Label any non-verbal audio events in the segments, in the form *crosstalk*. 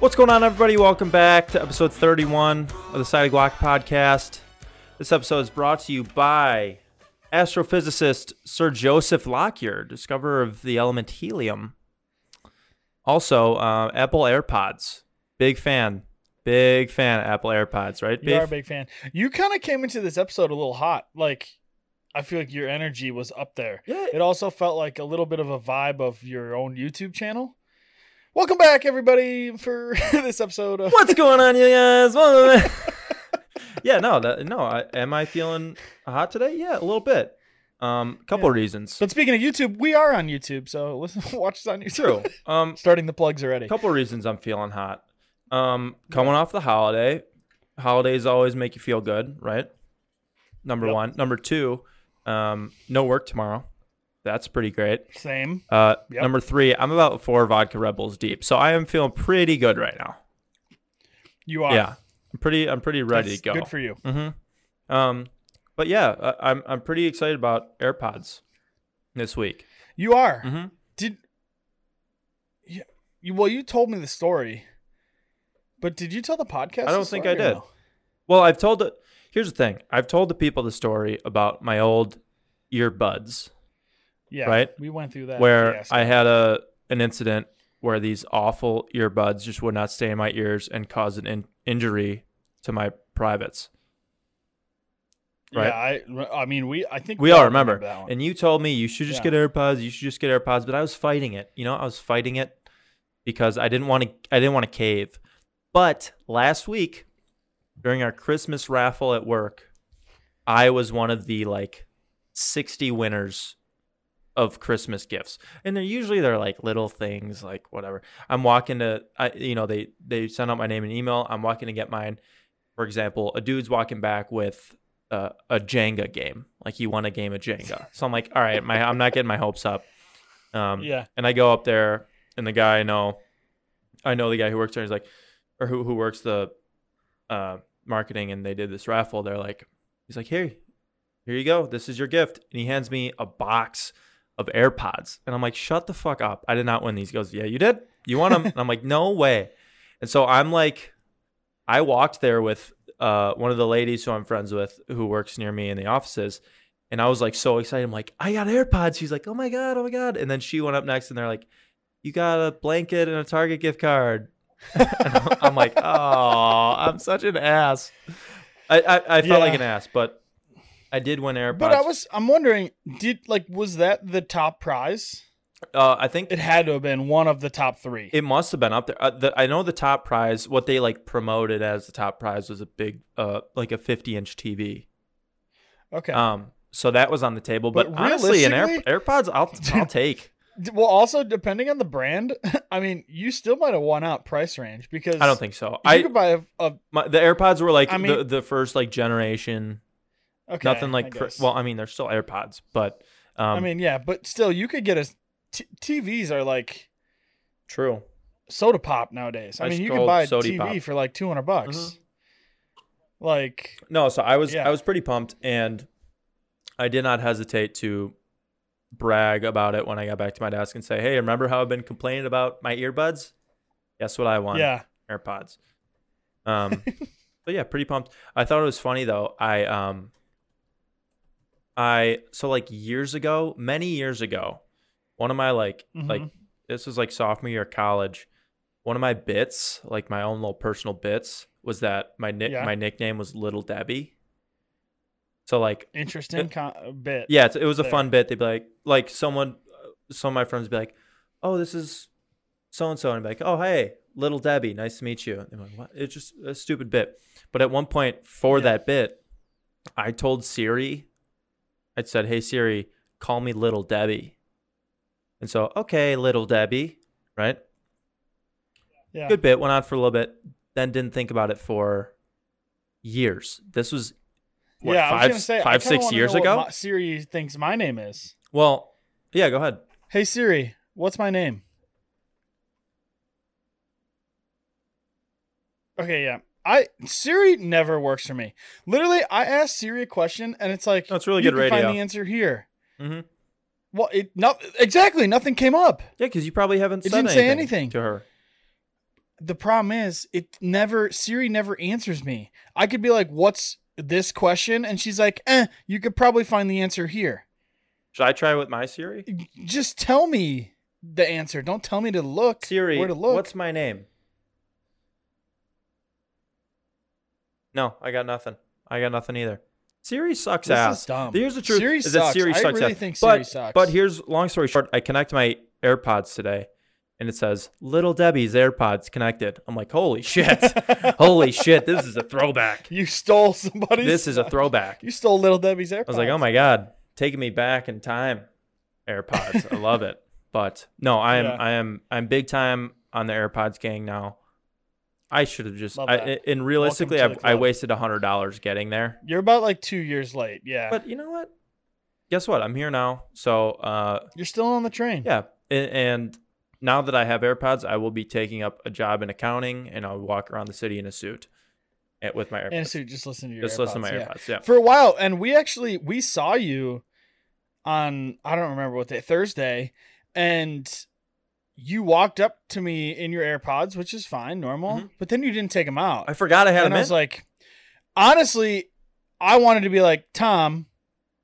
What's going on, everybody? Welcome back to episode 31 of the Side of Guac podcast. This episode is brought to you by astrophysicist Sir Joseph Lockyer, discoverer of the element helium. Also, uh, Apple AirPods. Big fan. Big fan of Apple AirPods, right? You are a big fan. You kind of came into this episode a little hot. Like, I feel like your energy was up there. Yeah. It also felt like a little bit of a vibe of your own YouTube channel. Welcome back, everybody, for *laughs* this episode. Of- What's going on, you guys? *laughs* Yeah, no, that, no. I, am I feeling hot today? Yeah, a little bit. Um, couple Yeah. of reasons. But speaking of YouTube, we are on YouTube, so listen, *laughs* watch us on YouTube. True. Um, Starting the plugs already. A couple of reasons I'm feeling hot. Um, coming off the holiday, holidays always make you feel good, right? Number Yep. one. Number two, um, no work tomorrow. That's pretty great. Same. Uh, Yep. number three, I'm about four vodka Red Bulls deep, so I am feeling pretty good right now. You are. Yeah, I'm pretty. I'm pretty ready That's to go. Good for you. Mm-hmm. Um, but yeah, I, I'm I'm pretty excited about AirPods this week. You are. Mm-hmm. Did you, you? Well, you told me the story, but did you tell the podcast? I don't the think I did. no? Well, I've told it. Here's the thing. I've told the people the story about my old earbuds, Yeah. Right? We went through that. where fiasco. I had a an incident where these awful earbuds just would not stay in my ears and cause an in- injury to my privates. right? Yeah, I. I mean, we. I think We all remember. that. And you told me you should just Yeah. get AirPods. You should just get AirPods. But I was fighting it. You know, I was fighting it because I didn't want to. I didn't want to cave. But last week, during our Christmas raffle at work, I was one of the like sixty winners of Christmas gifts. And they're usually they're like little things, like whatever. I'm walking to, I you know, they they send out my name and email. I'm walking to get mine. For example, a dude's walking back with uh, a Jenga game. Like he won a game of Jenga. *laughs* So I'm like, all right, my I'm not getting my hopes up. Um, yeah. and I go up there, and the guy I know, I know the guy who works there. He's like, or who who works the uh, marketing, and they did this raffle. They're like, he's like, here, here you go. This is your gift, and he hands me a box of AirPods, and I'm like, shut the fuck up. I did not win these. He goes, yeah, you did. You won them. and I'm like, no way. And so I'm like, I walked there with uh, one of the ladies who I'm friends with who works near me in the offices. And I was like so excited. I'm like, I got AirPods. She's like, oh my God, oh my God. And then she went up next and they're like, you got a blanket and a Target gift card. *laughs* I'm like, oh, I'm such an ass. I, I, I felt like an ass, but I did win AirPods. But I was. I'm wondering. Did like was that the top prize? uh, I think It had to have been one of the top three. It must have been up there. Uh, the, I know the top prize, what they like promoted as the top prize was a big, uh, like a 50 inch TV. okay. Um, so that was on the table. But, But honestly, an Air, AirPods, I'll *laughs* I'll take. Well, also depending on the brand, *laughs* I mean, you still might have won out price range because I don't think so. you I could buy a, a my, the AirPods were like I the, the first like generation. Okay, nothing I like cr- well, I mean, they're still AirPods, but um, I mean, yeah, but still, you could get a t- TVs are like true. soda pop nowadays. I Ice mean, you can buy a TV pop. for like two hundred bucks. Mhm. Like, No, so I was Yeah. I was pretty pumped, and I did not hesitate to brag about it when I got back to my desk and say, "Hey, remember how I've been complaining about my earbuds? Guess what I want? yeah, AirPods." Um, *laughs* but yeah, pretty pumped. I thought it was funny though. I um, I so like years ago, many years ago, one of my like like Mhm. this was like sophomore year of college. One of my bits, like my own little personal bits, was that my nick Yeah. my nickname was Little Debbie. So like interesting con- bit. yeah, it's, it was a there. fun bit. They'd be like like someone, some of my friends would be like, oh, this is so and so, and I'd be like, oh hey, Little Debbie, nice to meet you. And they're like, what? It's just a stupid bit. But at one point for Yeah. that bit, I told Siri, I said, hey Siri, call me Little Debbie. And so okay, Little Debbie, right? yeah. good bit went on for a little bit then didn't think about it for years this was what, yeah, five, say, five six years ago Siri thinks my name is. well yeah go ahead Hey Siri, what's my name? Okay, yeah. I Siri never works for me. Literally, I ask Siri a question and it's like, No, it's really you good can radio. find the answer here. mm-hmm. Well, it not exactly nothing came up. yeah because you probably haven't It said didn't say anything anything. to her the problem is it never Siri never answers me. I could be like, "What's this question?" and she's like, "Eh, you could probably find the answer here." Should I try with my Siri? Just tell me the answer. Don't tell me to look. Siri, where to look. what's my name? No, I got nothing. I got nothing either. Siri sucks this ass. is dumb. Here's the truth. Siri is that sucks. I really ass. think Siri but, sucks. But here's long story short. I connect my AirPods today, and it says "Little Debbie's AirPods connected." I'm like, holy shit, *laughs* holy shit, this is a throwback. You stole somebody's. This is a *laughs* throwback. You stole Little Debbie's AirPods. I was like, oh my god, taking me back in time. AirPods, I love it. But no, I am, Yeah. I am, I'm big time on the AirPods gang now. I should have just, I, and realistically, I, I wasted a hundred dollars getting there. You're about like two years late. Yeah. But you know what? Guess what? I'm here now. So, uh, You're still on the train. yeah, and, and now that I have AirPods, I will be taking up a job in accounting, and I'll walk around the city in a suit, eh, with my AirPods. And so just listen to your just AirPods. listen to my yeah. AirPods. Yeah. For a while, and we actually we saw you on I don't remember what day Thursday, and you walked up to me in your AirPods, which is fine, normal. Mhm. But then you didn't take them out. I forgot I had and them I in. was like, honestly, I wanted to be like Tom,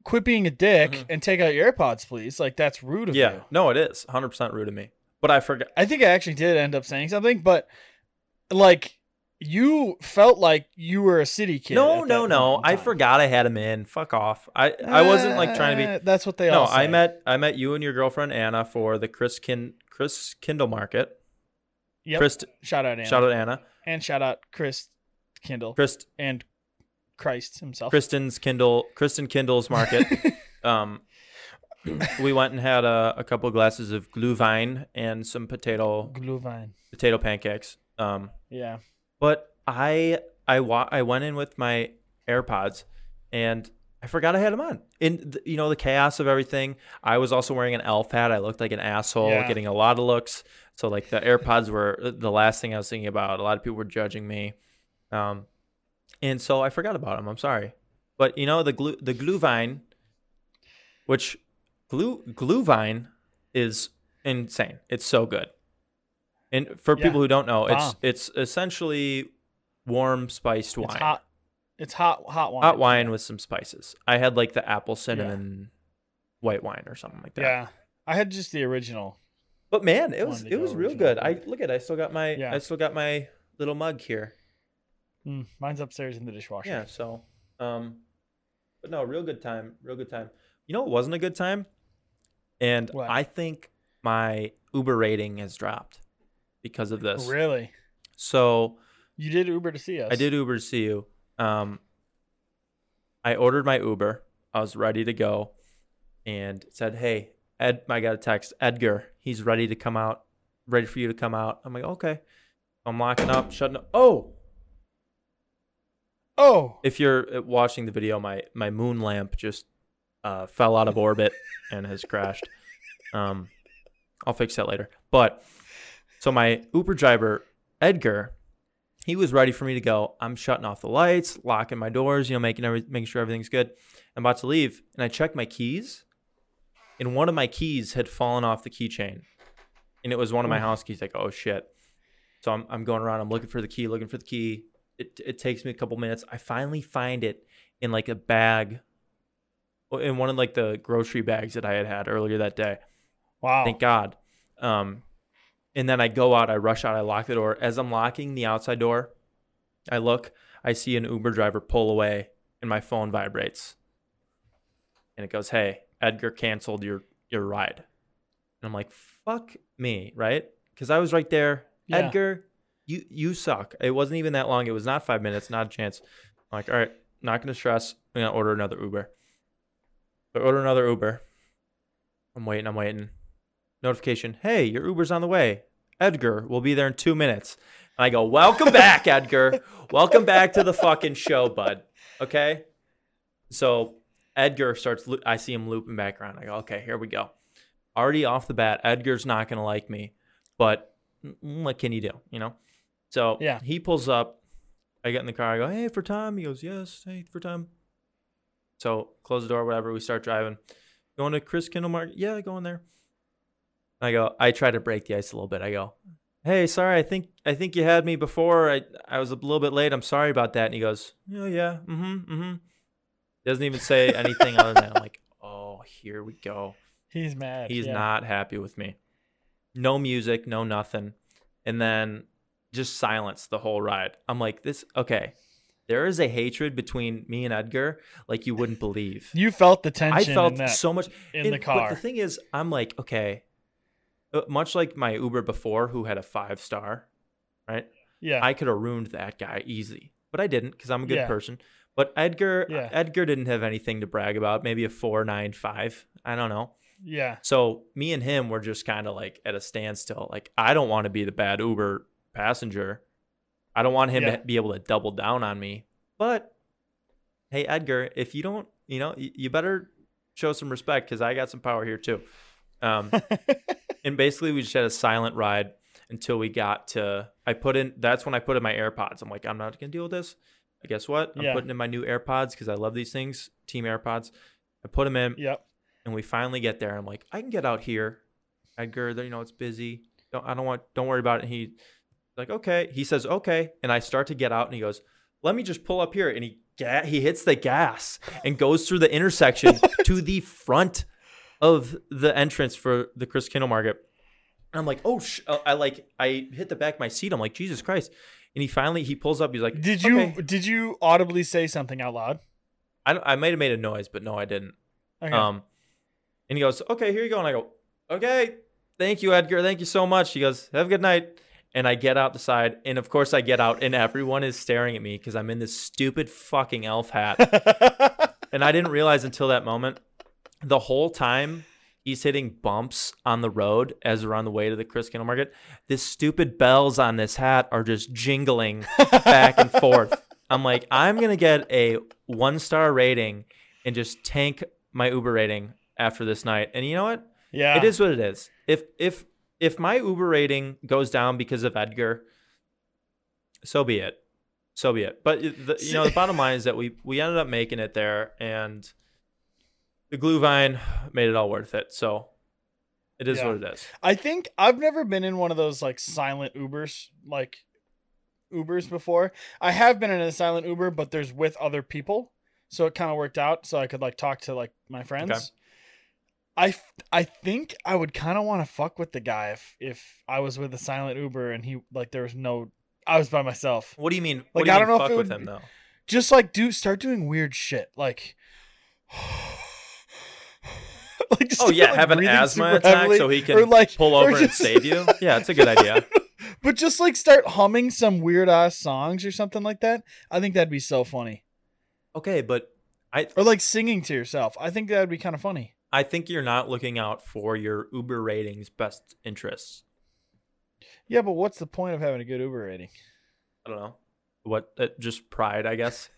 quit being a dick Mhm. and take out your AirPods, please. Like that's rude of yeah. you. No, it is 100 percent rude of me. But I forgot. I think I actually did end up saying something, but like you felt like you were a city kid. No, no, no. I forgot I had him in. Fuck off. I I wasn't like trying to be. That's what they No, all. I met I met you and your girlfriend Anna for the Chris Kin Chris Kindle Market. Yep. Chris, shout out Anna. shout out Anna. and shout out Chris Kindle Chris and Christ himself. Kristen's Kindle Kristen Kindle's Market. *laughs* um, we went and had a, a couple glasses of glühwein and some potato Glühwein. potato pancakes. Um, Yeah. But I I wa- I went in with my AirPods and I forgot I had them on. In the, you know the chaos of everything, I was also wearing an elf hat. I looked like an asshole, Yeah. getting a lot of looks. So like the AirPods were the last thing I was thinking about. A lot of people were judging me, um, and so I forgot about them. I'm sorry, but you know the glue the glühwein, which glue glühwein is insane. It's so good. And for Yeah. people who don't know, it's Bomb. it's essentially warm spiced wine. It's hot. It's hot. Hot wine. Hot wine with some spices. I had like the apple cinnamon white wine or something like that. Yeah. I had just the original. But man, it was it was real good. I look at I still got my Yeah. I still got my little mug here. Mm, mine's upstairs in the dishwasher. Yeah, so um but no, real good time, real good time. You know it wasn't a good time? And What? I think my Uber rating has dropped because of this. Really? So You did Uber to see us. I did Uber to see you. Um, I ordered my Uber. I was ready to go, and said, "Hey, Ed." I got a text. Edgar, he's ready to come out. Ready for you to come out. I'm like, okay. I'm locking up, shutting up. Oh, Oh. if you're uh, watching the video, my my moon lamp just uh, fell out of orbit and has crashed. Um, I'll fix that later. But so my Uber driver Edgar, he was ready for me to go. I'm shutting off the lights, locking my doors, you know, making every, making sure everything's good. I'm about to leave, and I check my keys, and one of my keys had fallen off the keychain, and it was one of my house keys. Like, oh shit! So I'm I'm going around. I'm looking for the key, looking for the key. It it takes me a couple minutes. I finally find it in like a bag, in one of like the grocery bags that I had had earlier that day. Wow. Thank God. Um, and then I go out, I rush out, I lock the door. As I'm locking the outside door, I look, I see an Uber driver pull away, and my phone vibrates. And it goes, "Hey, Edgar canceled your your ride." And I'm like, "Fuck me," right? Because I was right there. Yeah. Edgar, you you suck. It wasn't even that long. It was not five minutes, not a chance. I'm like, all right, not gonna stress. I'm gonna order another Uber. I order another Uber. I'm waiting. I'm waiting. Notification. Hey, your Uber's on the way. Edgar will be there in two minutes. And I go, welcome back, *laughs* Edgar. Welcome back to the fucking show, bud. Okay. So Edgar starts. lo- I see him looping back around. I go, okay, here we go. Already off the bat, Edgar's not gonna like me, but mm, what can you do? You know. So Yeah. he pulls up. I get in the car. I go, hey, for Tom. He goes, yes, hey, for Tom. So close the door, whatever. We start driving. Going to Chris Kindle Market? Yeah, going there. I go, I try to break the ice a little bit. I go, "Hey, sorry, I think I think you had me before. I I was a little bit late. I'm sorry about that." And he goes, "Oh yeah, mm-hmm, mm-hmm." Doesn't even say anything other than I'm like, *laughs* "Oh, here we go." He's mad. He's yeah. not happy with me. No music, no nothing. And then just silence the whole ride. I'm like, this okay. There is a hatred between me and Edgar like you wouldn't believe. You felt the tension. I felt in that so much in and- the But car. the thing is, I'm like, okay, Uh, much like my Uber before, who had a five star, right? yeah. I could have ruined that guy easy, but I didn't because I'm a good Yeah. person. But Edgar, Yeah. Edgar didn't have anything to brag about. Maybe a four nine five. I don't know. yeah. So me and him were just kind of like at a standstill. Like I don't want to be the bad Uber passenger. I don't want him Yeah. to be able to double down on me. But hey, Edgar, if you don't, you know, you better show some respect because I got some power here too. Um, *laughs* and basically, we just had a silent ride until we got to. I put in. That's when I put in my AirPods. I'm like, I'm not gonna deal with this. But guess what? I'm Yeah. putting in my new AirPods because I love these things. Team AirPods. I put them in yep. and we finally get there. I'm like, I can get out here, Edgar. You know, it's busy. Don't I don't want. Don't worry about it. And he like, okay. He says, okay, and I start to get out, and he goes, let me just pull up here, and he he hits the gas and goes through the intersection *laughs* to the front of the entrance for the Chris Kindle Market. And I'm like, oh, sh-. uh, I like, I hit the back of my seat. I'm like, Jesus Christ. And he finally he pulls up. He's like, Did you "Okay." did you audibly say something out loud? I I might have made a noise, but no, I didn't. Okay. Um, and he goes, "Okay, here you go." And I go, "Okay, thank you, Edgar. Thank you so much." He goes, "Have a good night." And I get out the side, and of course I get out, and everyone is staring at me because I'm in this stupid fucking elf hat, *laughs* and I didn't realize until that moment. The whole time he's hitting bumps on the road as we're on the way to the Chris Kindle Market. The stupid bells on this hat are just jingling *laughs* back and forth. I'm like, I'm gonna get a one star rating and just tank my Uber rating after this night. And you know what? yeah. It is what it is. If if if my Uber rating goes down because of Edgar, so be it. So be it. But the, you know, the bottom line is that we we ended up making it there, and the glühwein made it all worth it. So it is Yeah. what it is. I think I've never been in one of those like silent Ubers, like Ubers before. I have been in a silent Uber, but there's with other people, so it kind of worked out. So I could like talk to like my friends. I, f- I think I would kind of want to fuck with the guy if if I was with a silent Uber and he like there was no I was by myself. What do you mean? Like, do you I mean don't know if fuck it with him though? Just like do start doing weird shit like. *sighs* *sighs* *laughs* like just Oh yeah, like, have an asthma attack heavily, so he can like, pull over and save you. *laughs* Yeah, it's a good idea. *laughs* but just like start humming some weird ass songs or something like that. I think that'd be so funny. Okay, but I Or like singing to yourself. I think that'd be kind of funny. I think you're not looking out for your Uber ratings best interests. Yeah, but what's the point of having a good Uber rating? I don't know. What uh, just pride, I guess.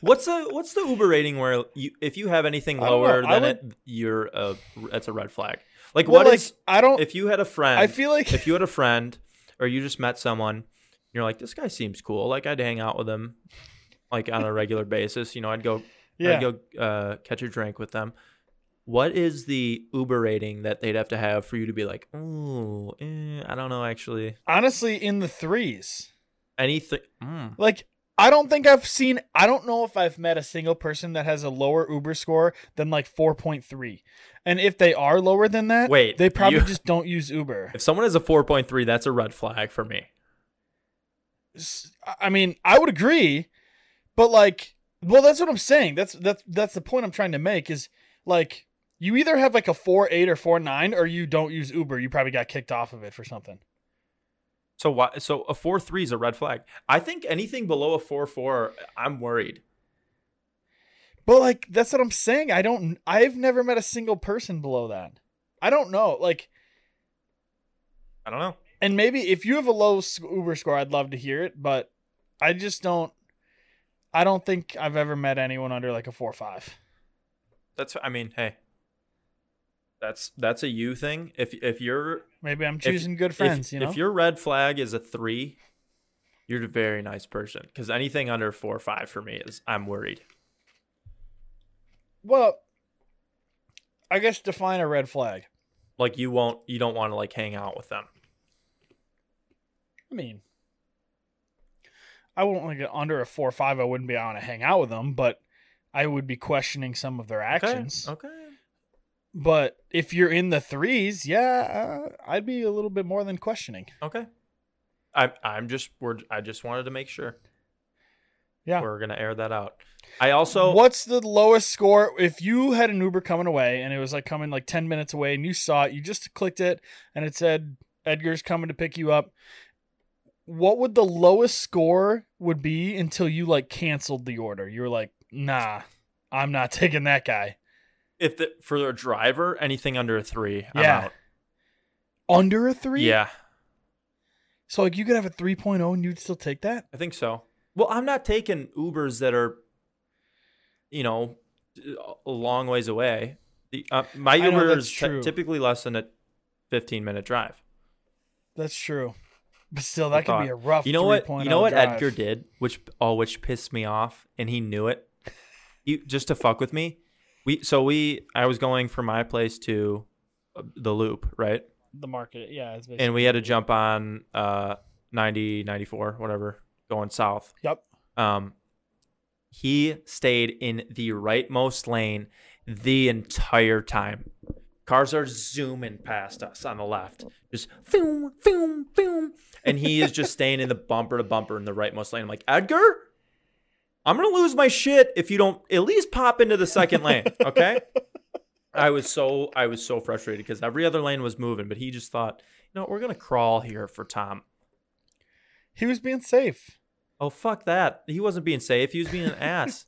What's the what's the Uber rating where you if you have anything know. lower than it, you're a that's a red flag. Like Well, what like, is I don't. if you had a friend I feel like if you had a friend or you just met someone, you're like, this guy seems cool. Like I'd hang out with him, like on a regular basis. You know, I'd go, yeah. I'd go uh, catch a drink with them. What is the Uber rating that they'd have to have for you to be like, oh, eh, I don't know, actually, Honestly, in the threes. anything? Mm. Like, I don't think I've seen. I don't know if I've met a single person that has a lower Uber score than like four point three. And if they are lower than that, Wait, they probably you- just don't use Uber. If someone has a 4.3, that's a red flag for me. I mean, I would agree, but like, well, that's what I'm saying. That's that's that's the point I'm trying to make. Is like, you either have like a four eight or four nine, or you don't use Uber. You probably got kicked off of it for something. So why? So a four three is a red flag. I think anything below a four four, I'm worried. But like, that's what I'm saying. I don't. I've never met a single person below that. I don't know. Like, I don't know. and maybe if you have a low Uber score, I'd love to hear it. But I just don't. I don't think I've ever met anyone under like a four five. That's. I mean, hey, that's that's a you thing. If if you're Maybe I'm If- choosing good if- friends. you know. if your red flag is a three, you're a very nice person. Because anything under four or five for me is I'm worried. Well, I guess define a red flag. Like you won't, you don't want to like hang out with them. I mean, I won't like it under a four or five. I wouldn't be on to hang out with them, but I would be questioning some of their actions. Okay. okay. But if you're in the threes, yeah, uh, I'd be a little bit more than questioning. Okay. I'm I'm just we're I just wanted to make sure. Yeah. We're gonna air that out. I also What's the lowest score if you had an Uber coming away and it was like coming like ten minutes away and you saw it, you just clicked it and it said Edgar's coming to pick you up. What would the lowest score would be until you like canceled the order? You were like, nah, I'm not *laughs* taking that guy. If the for a driver, anything under a three, I'm Yeah. out. Under a three? Yeah, So like you could have a 3.0 and you'd still take that? I think so. Well, I'm not taking Ubers that are, you know, a long ways away. The, uh, my I Uber is true. typically less than a 15 minute drive. That's true. But still that could thought. be a rough You know what? You know what drive. Edgar did, which oh, which pissed me off, and he knew it. He just to fuck with me. We so we I was going from my place to uh, the loop, right? The market, yeah, it's basically And we had to jump on uh 90 94 whatever going south. Yep. Um he stayed in the rightmost lane the entire time. Cars are zooming past us on the left. Just boom, boom, boom. And he is just staying in the bumper to bumper in the rightmost lane. I'm like, Edgar, I'm gonna lose my shit if you don't at least pop into the second lane. *laughs* Okay. I was so I was so frustrated because every other lane was moving, but he just thought, you know, we're gonna crawl here for Tom. He was being safe. Oh fuck that. He wasn't being safe. He was being an ass.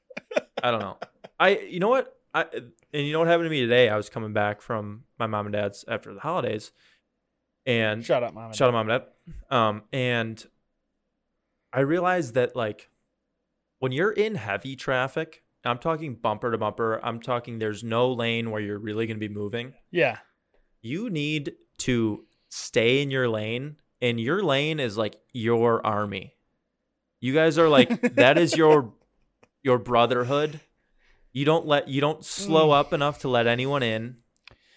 *laughs* I don't know. I you know what? I and you know what happened to me today? I was coming back from my mom and dad's after the holidays and Shut up, mom. and shout out mom and dad. Um and I realized that like when you're in heavy traffic, I'm talking bumper to bumper, I'm talking there's no lane where you're really gonna be moving. Yeah. You need to stay in your lane and your lane is like your army. You guys are like *laughs* that is your your brotherhood. You don't let you don't slow Mm. up enough to let anyone in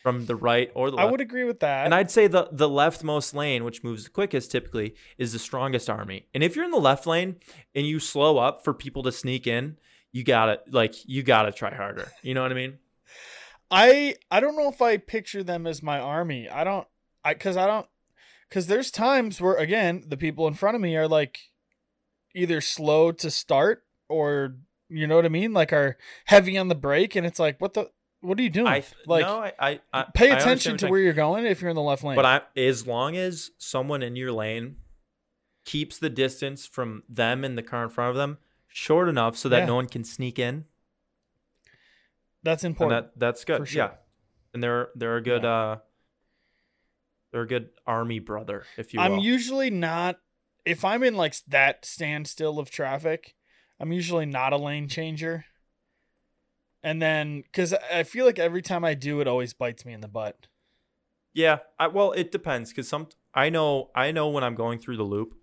from the right or the left. I would agree with that. and I'd say the the leftmost lane, which moves the quickest typically, is the strongest army. And if you're in the left lane and you slow up for people to sneak in, you gotta like you gotta try harder. You know what I mean? *laughs* I I don't know if I picture them as my army. I don't I cuz I don't cuz there's times where again, the people in front of me are like either slow to start or you know what I mean? Like are heavy on the brake and it's like what the what are you doing? I like no, I, I, I pay attention to where you're going if you're in the left lane. But I, as long as someone in your lane keeps the distance from them and the car in front of them short enough so that Yeah. no one can sneak in, That's important. that that's good. Sure. Yeah, and they're they're a good uh, they're a good army brother, if you will. I'm usually not if I'm in like that standstill of traffic, I'm usually not a lane changer. And then cuz I feel like every time I do it always bites me in the butt. yeah, I, well, it depends because some I know I know when I'm going through the loop.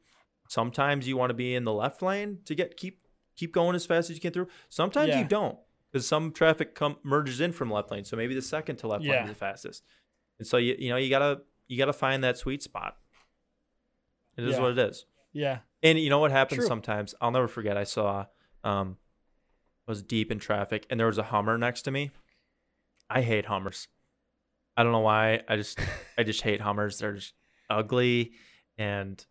Sometimes you want to be in the left lane to get keep keep going as fast as you can through. Sometimes Yeah. you don't because some traffic come merges in from left lane. So maybe the second to left lane is the fastest. And so you you know you gotta you gotta find that sweet spot. It is Yeah. what it is. Yeah. And you know what happens True. sometimes? I'll never forget. I saw um was deep in traffic and there was a Hummer next to me. I hate Hummers. I don't know why. I just I just hate Hummers. They're just ugly and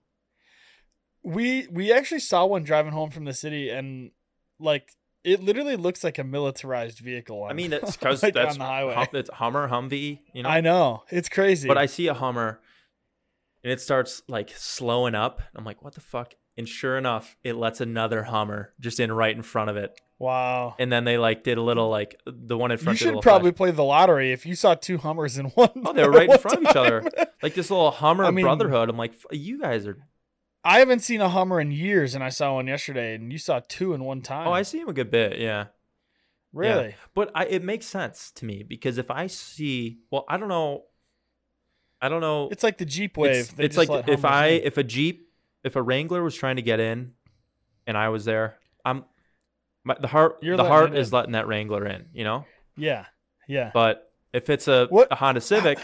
We we actually saw one driving home from the city and like it literally looks like a militarized vehicle. I mean that's *laughs* because like, that's on the highway. hum, it's Hummer Humvee, you know. I know. It's crazy. But I see a Hummer and it starts like slowing up. I'm like, what the fuck? And sure enough, it lets another Hummer just in right in front of it. wow. And then they like did a little like the one in front. a should probably flash. play the lottery if you saw two Hummers in one. Oh, they were right in front of each other. *laughs* like this little Hummer I mean- brotherhood. I'm like, you guys are. I haven't seen a Hummer in years, and I saw one yesterday, and you saw two in one time. Oh, I see him a good bit. Yeah, really. but I, it makes sense to me because if I see, well, I don't know, I don't know. It's like the Jeep wave. It's, it's like if I in. if a Jeep if a Wrangler was trying to get in, and I was there, I'm my, the heart You're the heart is in. letting that Wrangler in. You know, yeah, yeah. but if it's a, a Honda Civic,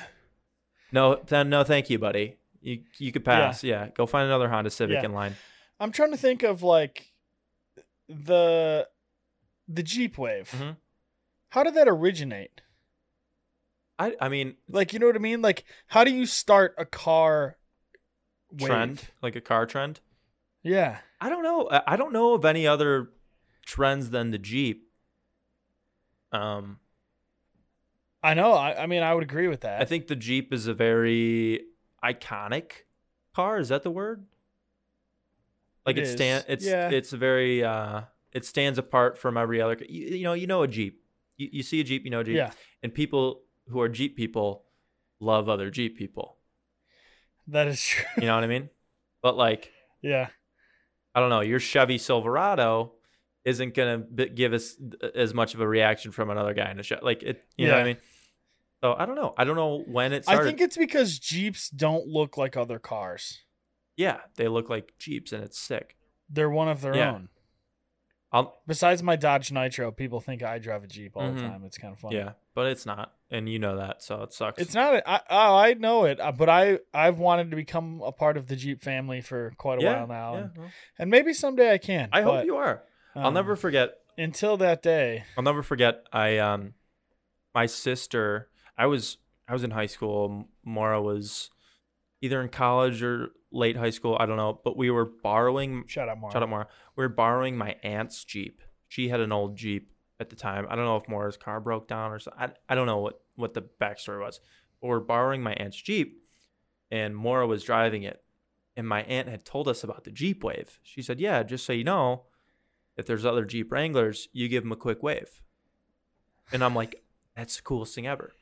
*laughs* no, then no, thank you, buddy. You you could pass. Yeah. Go find another Honda Civic Yeah. in line. I'm trying to think of like the the Jeep Wave. Mhm. How did that originate? I I mean Like, you know what I mean? Like, how do you start a car wave? trend like a car trend. Yeah. I don't know. I don't know of any other trends than the Jeep. Um, I know. I, I mean, I would agree with that. I think the Jeep is a very iconic car. Is that the word? Like It it, stand. It's Yeah. it's very. uh It stands apart from every other. You, you know. You know a Jeep. You, you see a Jeep. You know a Jeep. Yeah. And people who are Jeep people love other Jeep people. That is true. You know what I mean? But like, *laughs* yeah. I don't know. Your Chevy Silverado isn't gonna b- give us as much of a reaction from another guy in a Chevy. Like it. You know what I mean? So I don't know. I don't know when it I think it's because Jeeps don't look like other cars. yeah, they look like Jeeps, and it's sick. They're one of their Yeah. own. I'll, Besides my Dodge Nitro, people think I drive a Jeep all Mhm. the time. It's kind of funny. Yeah, but it's not, and you know that, so it sucks. It's not. I, oh, I know it, uh, but I I've wanted to become a part of the Jeep family for quite a yeah, while now, yeah, and, well, and maybe someday I can. I hope you are. I'll um, never forget. until that day. I'll never forget. I um, my sister. I was I was in high school. Mara was either in college or late high school. I don't know, but we were borrowing. Shout out, Mara. Shout out Mara. We were borrowing my aunt's Jeep. She had an old Jeep at the time. I don't know if Mora's car broke down or so. I, I don't know what what the backstory was. But we're borrowing my aunt's Jeep, and Mora was driving it. And my aunt had told us about the Jeep Wave. She said, "Yeah, just so you know, if there's other Jeep Wranglers, you give them a quick wave." And I'm like, "That's the coolest thing ever."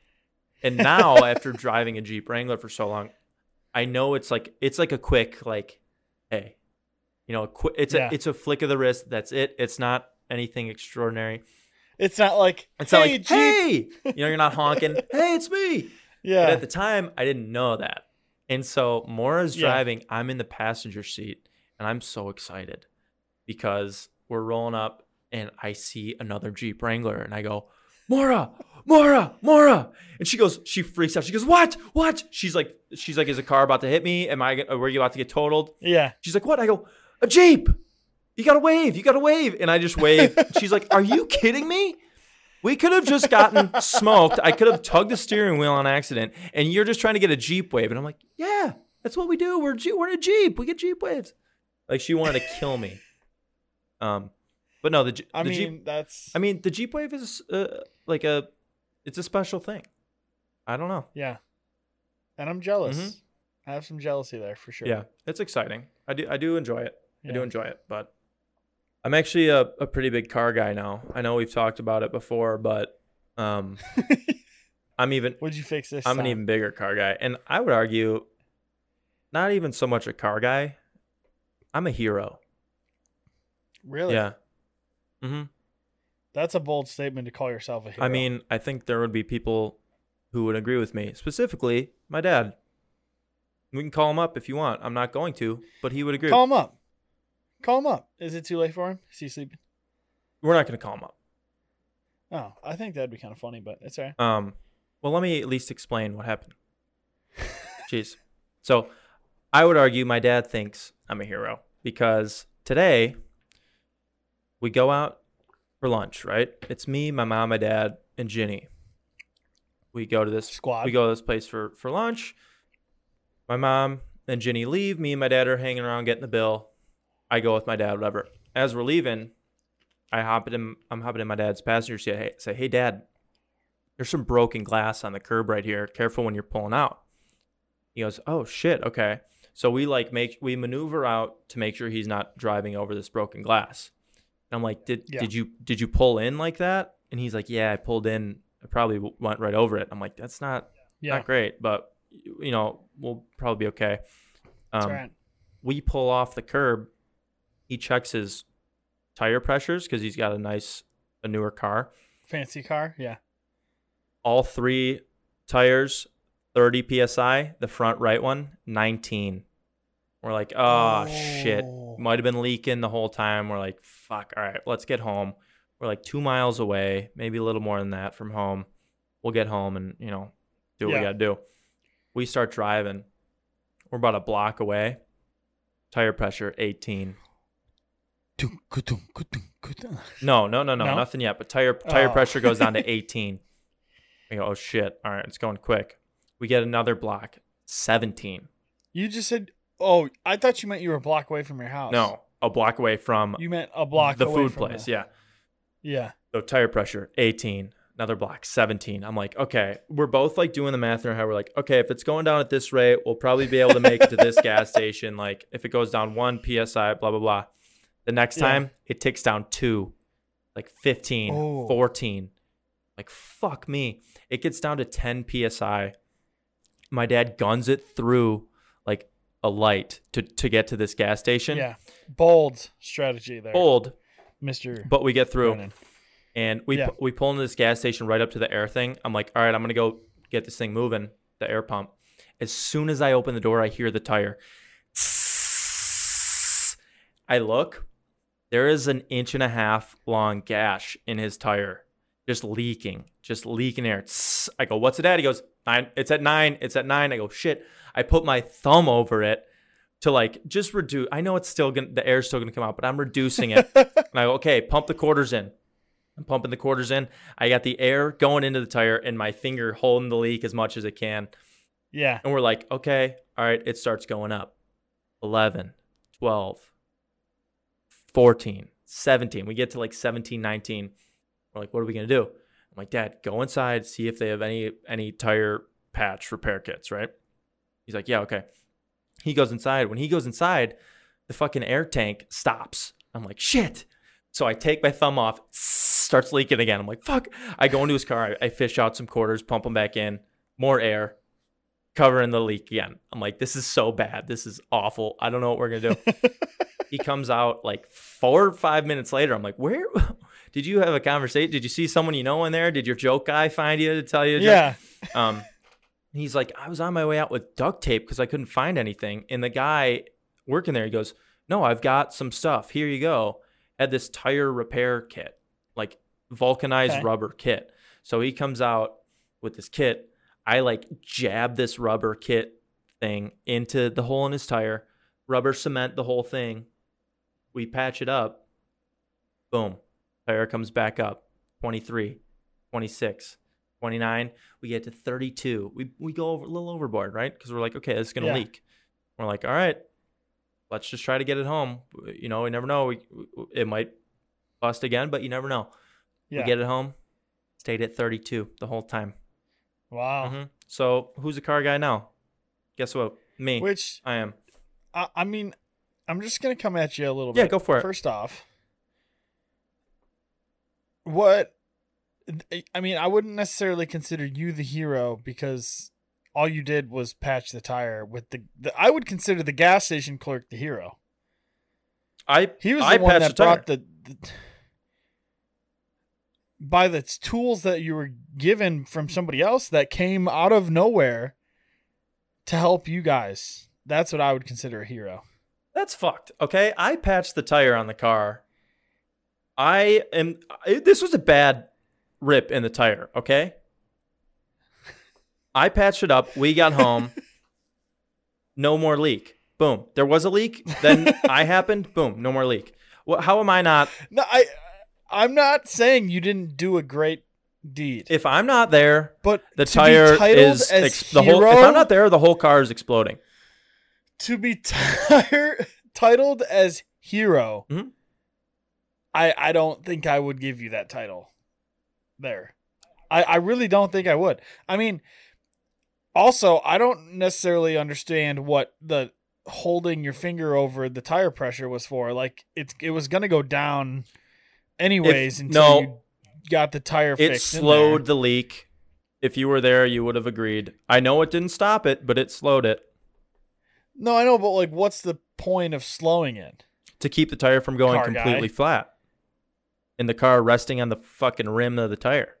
And now, *laughs* after driving a Jeep Wrangler for so long, I know it's like it's like a quick like, hey, you know, a quick. It's Yeah. a it's a flick of the wrist. That's it. It's not anything extraordinary. It's not like It's hey, not like, Jeep. hey, you know, you're not honking. *laughs* hey, it's me. Yeah. But at the time, I didn't know that. And so Mora's Yeah. driving, I'm in the passenger seat, and I'm so excited because we're rolling up and I see another Jeep Wrangler and I go, Mora, Mora, Mora. And she goes, she freaks out. She goes, What? What? She's like, she's like, Is a car about to hit me? Am I gonna- were you about to get totaled? yeah. She's like, What? I go, A Jeep. You gotta wave. You gotta wave. And I just wave. *laughs* She's like, Are you kidding me? We could have just gotten smoked. I could have tugged the steering wheel on accident, and you're just trying to get a Jeep wave. And I'm like, Yeah, that's what we do. We're Jeep, we're in a Jeep. We get Jeep waves. Like she wanted to kill me. Um, but no, the, I the mean, Jeep. that's I mean, the Jeep wave is uh, like a, it's a special thing. I don't know. yeah. And I'm jealous. Mhm. I have some jealousy there for sure. Yeah, it's exciting. I do I do enjoy it. I do enjoy it, but I'm actually a, a pretty big car guy now. I know we've talked about it before, but um *laughs* I'm even Would you fix this? I'm an even bigger car guy. And I would argue not even so much a car guy. I'm a hero. really. Yeah. Mhm. That's a bold statement to call yourself a hero. I mean, I think there would be people who would agree with me. Specifically, my dad. We can call him up if you want. I'm not going to, but he would agree. call him up. Call him up. Is it too late for him? Is he sleeping? We're not going to call him up. Oh, I think that'd be kind of funny, but it's all right. Um, well, let me at least explain what happened. *laughs* Jeez. So, I would argue my dad thinks I'm a hero because today we go out for lunch, right? It's me, my mom, my dad, and Ginny. We go to this Squad. we go to this place for for lunch. My mom and Ginny leave. Me and my dad are hanging around getting the bill. I go with my dad, whatever. As we're leaving, I hop in. I'm hopping in my dad's passenger seat. I say, "Hey, Dad, there's some broken glass on the curb right here. Careful when you're pulling out." He goes, "Oh shit, okay." So we like make we maneuver out to make sure he's not driving over this broken glass. And I'm like, "Did Yeah. did you did you pull in like that?" And he's like, "Yeah, I pulled in. I probably went right over it." I'm like, "That's not yeah. not great, but you know, we'll probably be okay." Um, right. we pull off the curb. He checks his tire pressures because he's got a nice, a newer car. Fancy car. Yeah. All three tires, 30 psi. The front right one, 19. We're like, oh, shit. Oh. Might have been leaking the whole time. We're like, fuck. All right, let's get home. We're like two miles away, maybe a little more than that from home. We'll get home and you know do what Yeah. we gotta do. We start driving. We're about a block away. Tire pressure 18. No, no, no, no, No? nothing yet. But tire tire Oh. pressure goes down to *laughs* 18. We go, oh shit! All right, it's going quick. We get another block, 17. You just said, "Oh, I thought you meant you were a block away from your house." No, a block away from you meant a block. the away food from place. the- Yeah. yeah. So tire pressure 18. Another block 17. I'm like, okay, we're both like doing the math in our head. We're like, okay, if it's going down at this rate, we'll probably be able to make it to this *laughs* gas station. Like if it goes down one psi, blah blah blah. The next Yeah. time it ticks down two, like 15, Oh. 14. Like fuck me. It gets down to 10 psi. My dad guns it through like a light to to get to this gas station. Yeah. Bold strategy there, Bold. Mister. but we get through. Brennan. And we Yeah. pu- we pull into this gas station right up to the air thing. I'm like, all right, I'm gonna go get this thing moving, the air pump. As soon as I open the door, I hear the tire. I look, there is an inch and a half long gash in his tire, just leaking, just leaking air. I go, what's it at? He goes, nine. It's at nine. It's at nine. I go, shit. I put my thumb over it to like just reduce. I know it's still gonna, the air's still gonna come out, but I'm reducing it. *laughs* And I go, okay, pump the quarters in. I'm pumping the quarters in. I got the air going into the tire and my finger holding the leak as much as it can. Yeah. And we're like, okay, all right, it starts going up. 11, 12, 14, 17. We get to like 17, 19. We're like, what are we going to do? I'm like, Dad, go inside, see if they have any any tire patch repair kits, right? He's like, yeah, okay. He goes inside. When he goes inside, the fucking air tank stops. I'm like, shit. So I take my thumb off, starts leaking again. I'm like, fuck. I go into his car. I, I fish out some quarters, pump them back in, more air, covering the leak again. I'm like, this is so bad. This is awful. I don't know what we're gonna do. *laughs* he comes out like four or five minutes later. I'm like, where? *laughs* Did you have a conversation? Did you see someone you know in there? Did your joke guy find you to tell you? Yeah. *laughs* Um, he's like, I was on my way out with duct tape because I couldn't find anything. And the guy working there, he goes, No, I've got some stuff. Here you go. Had this tire repair kit, like vulcanized Okay. rubber kit. So he comes out with this kit. I like jab this rubber kit thing into the hole in his tire, rubber cement the whole thing. We patch it up. Boom. Tire comes back up. 23, 26, 29. We get to 32. We, we go over, a little overboard, right? Because we're like, okay, this is going to Yeah. leak. We're like, all right, let's just try to get it home. You know, we never know. We, it might bust again, but you never know. Yeah. We get it home. Stayed at 32 the whole time. Wow. hmm So who's the car guy now? Guess what? Me. Which I am. I, I mean, I'm just gonna come at you a little Yeah, bit. Yeah, go for it. First off, what? I mean, I wouldn't necessarily consider you the hero because all you did was patch the tire with the. the I would consider the gas station clerk the hero. I He was the I one that the brought the, the by the tools that you were given from somebody else that came out of nowhere to help you guys. That's what I would consider a hero. That's fucked. Okay, I patched the tire on the car. I am. This was a bad rip in the tire. Okay. I patched it up. We got home. No more leak. Boom. There was a leak. Then *laughs* I happened. Boom. No more leak. Well, how am I not? No, I I'm not saying you didn't do a great deed, If I'm not there, but the tire is ex- the whole. If I'm not there, the whole car is exploding. to be *laughs* tire, titled as hero. Mhm. I I don't think I would give you that title. There, I I really don't think I would. I mean, also I don't necessarily understand what the holding your finger over the tire pressure was for. Like it's it was gonna go down anyways until no. you got the tire It slowed the leak. If you were there, you would have agreed. I know it didn't stop it, but it slowed it No, I know, but like, what's the point of slowing it? to keep the tire from going Car guy. completely flat. And the car resting on the fucking rim of the tire.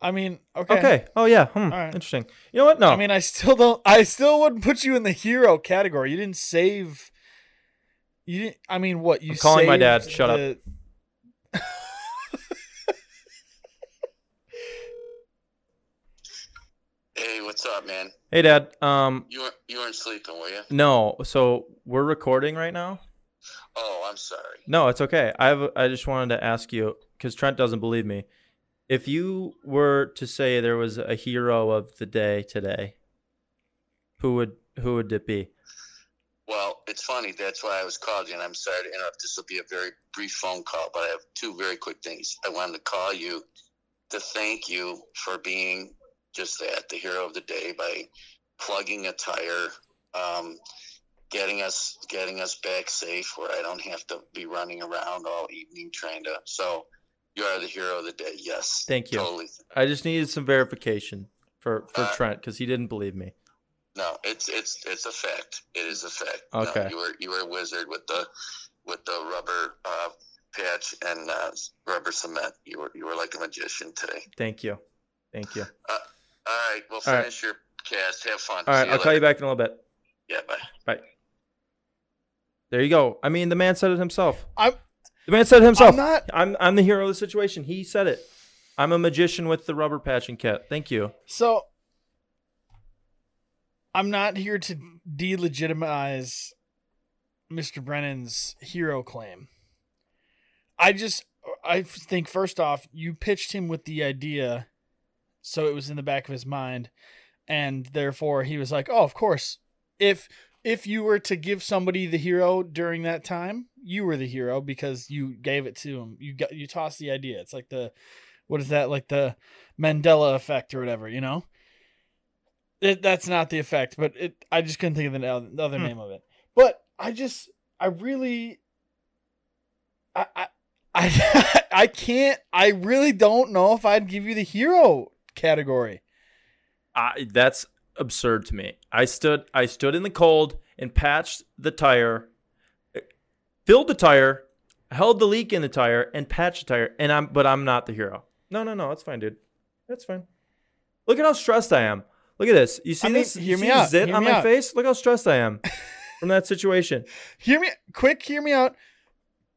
I mean, okay. Okay. Oh yeah. Hmm. right. Interesting. You know what? No. I mean, I still don't. I still wouldn't put you in the hero category. You didn't save. You didn't. I mean, what you? I'm calling my dad. saved Shut up. *laughs* Hey, what's up, man? Hey, Dad. Um, You weren't you weren't sleeping, were you? no. So we're recording right now. Oh, I'm sorry. No, it's okay. I have. I just wanted to ask you because Trent doesn't believe me. If you were to say there was a hero of the day today, who would who would it be? Well, it's funny. That's why I was calling you, and I'm sorry to interrupt. This will be a very brief phone call, but I have two very quick things. I wanted to call you to thank you for being just that, the hero of the day, by plugging a tire, um, getting us getting us back safe, where I don't have to be running around all evening trying to. So, you are the hero of the day. Yes. Thank you. Totally. I just needed some verification for for Uh, Trent because he didn't believe me. No, it's it's it's a fact. It is a fact. Okay. No, you were you were a wizard with the with the rubber uh, patch and uh, rubber cement. You were you were like a magician today. Thank you. Thank you. All right, we'll All right. finish your cast. Have fun. All right, See I'll call you back in a little bit. Yeah, bye. There you go. I mean, the man said it himself. I'm- the man said it himself. I'm not. I'm I'm the hero of the situation. He said it. I'm a magician with the rubber patching kit. Thank you. So I'm not here to delegitimize Mr. Brennan's hero claim. I just I think first off, you pitched him with the idea so it was in the back of his mind and therefore he was like, "Oh, of course. If if you were to give somebody the hero during that time, you were the hero because you gave it to him. You got you tossed the idea. It's like the what is that like the Mandela effect or whatever, you know? It, that's not the effect, but it I just couldn't think of the, other- Hmm. name of it. But I just I really I I *laughs* I, I can't I really don't know if I'd give you the hero category. I, that's absurd to me. I stood I stood in the cold and patched the tire, filled the tire, held the leak in the tire, and patched the tire. And I'm but I'm not the hero. No, no, no. That's fine, dude. That's fine. Look at how stressed I am. Look at this. You see I mean, this? You hear me see out, zit hear on my out. face? Look how stressed I am from that situation. *laughs* Hear me quick, hear me out.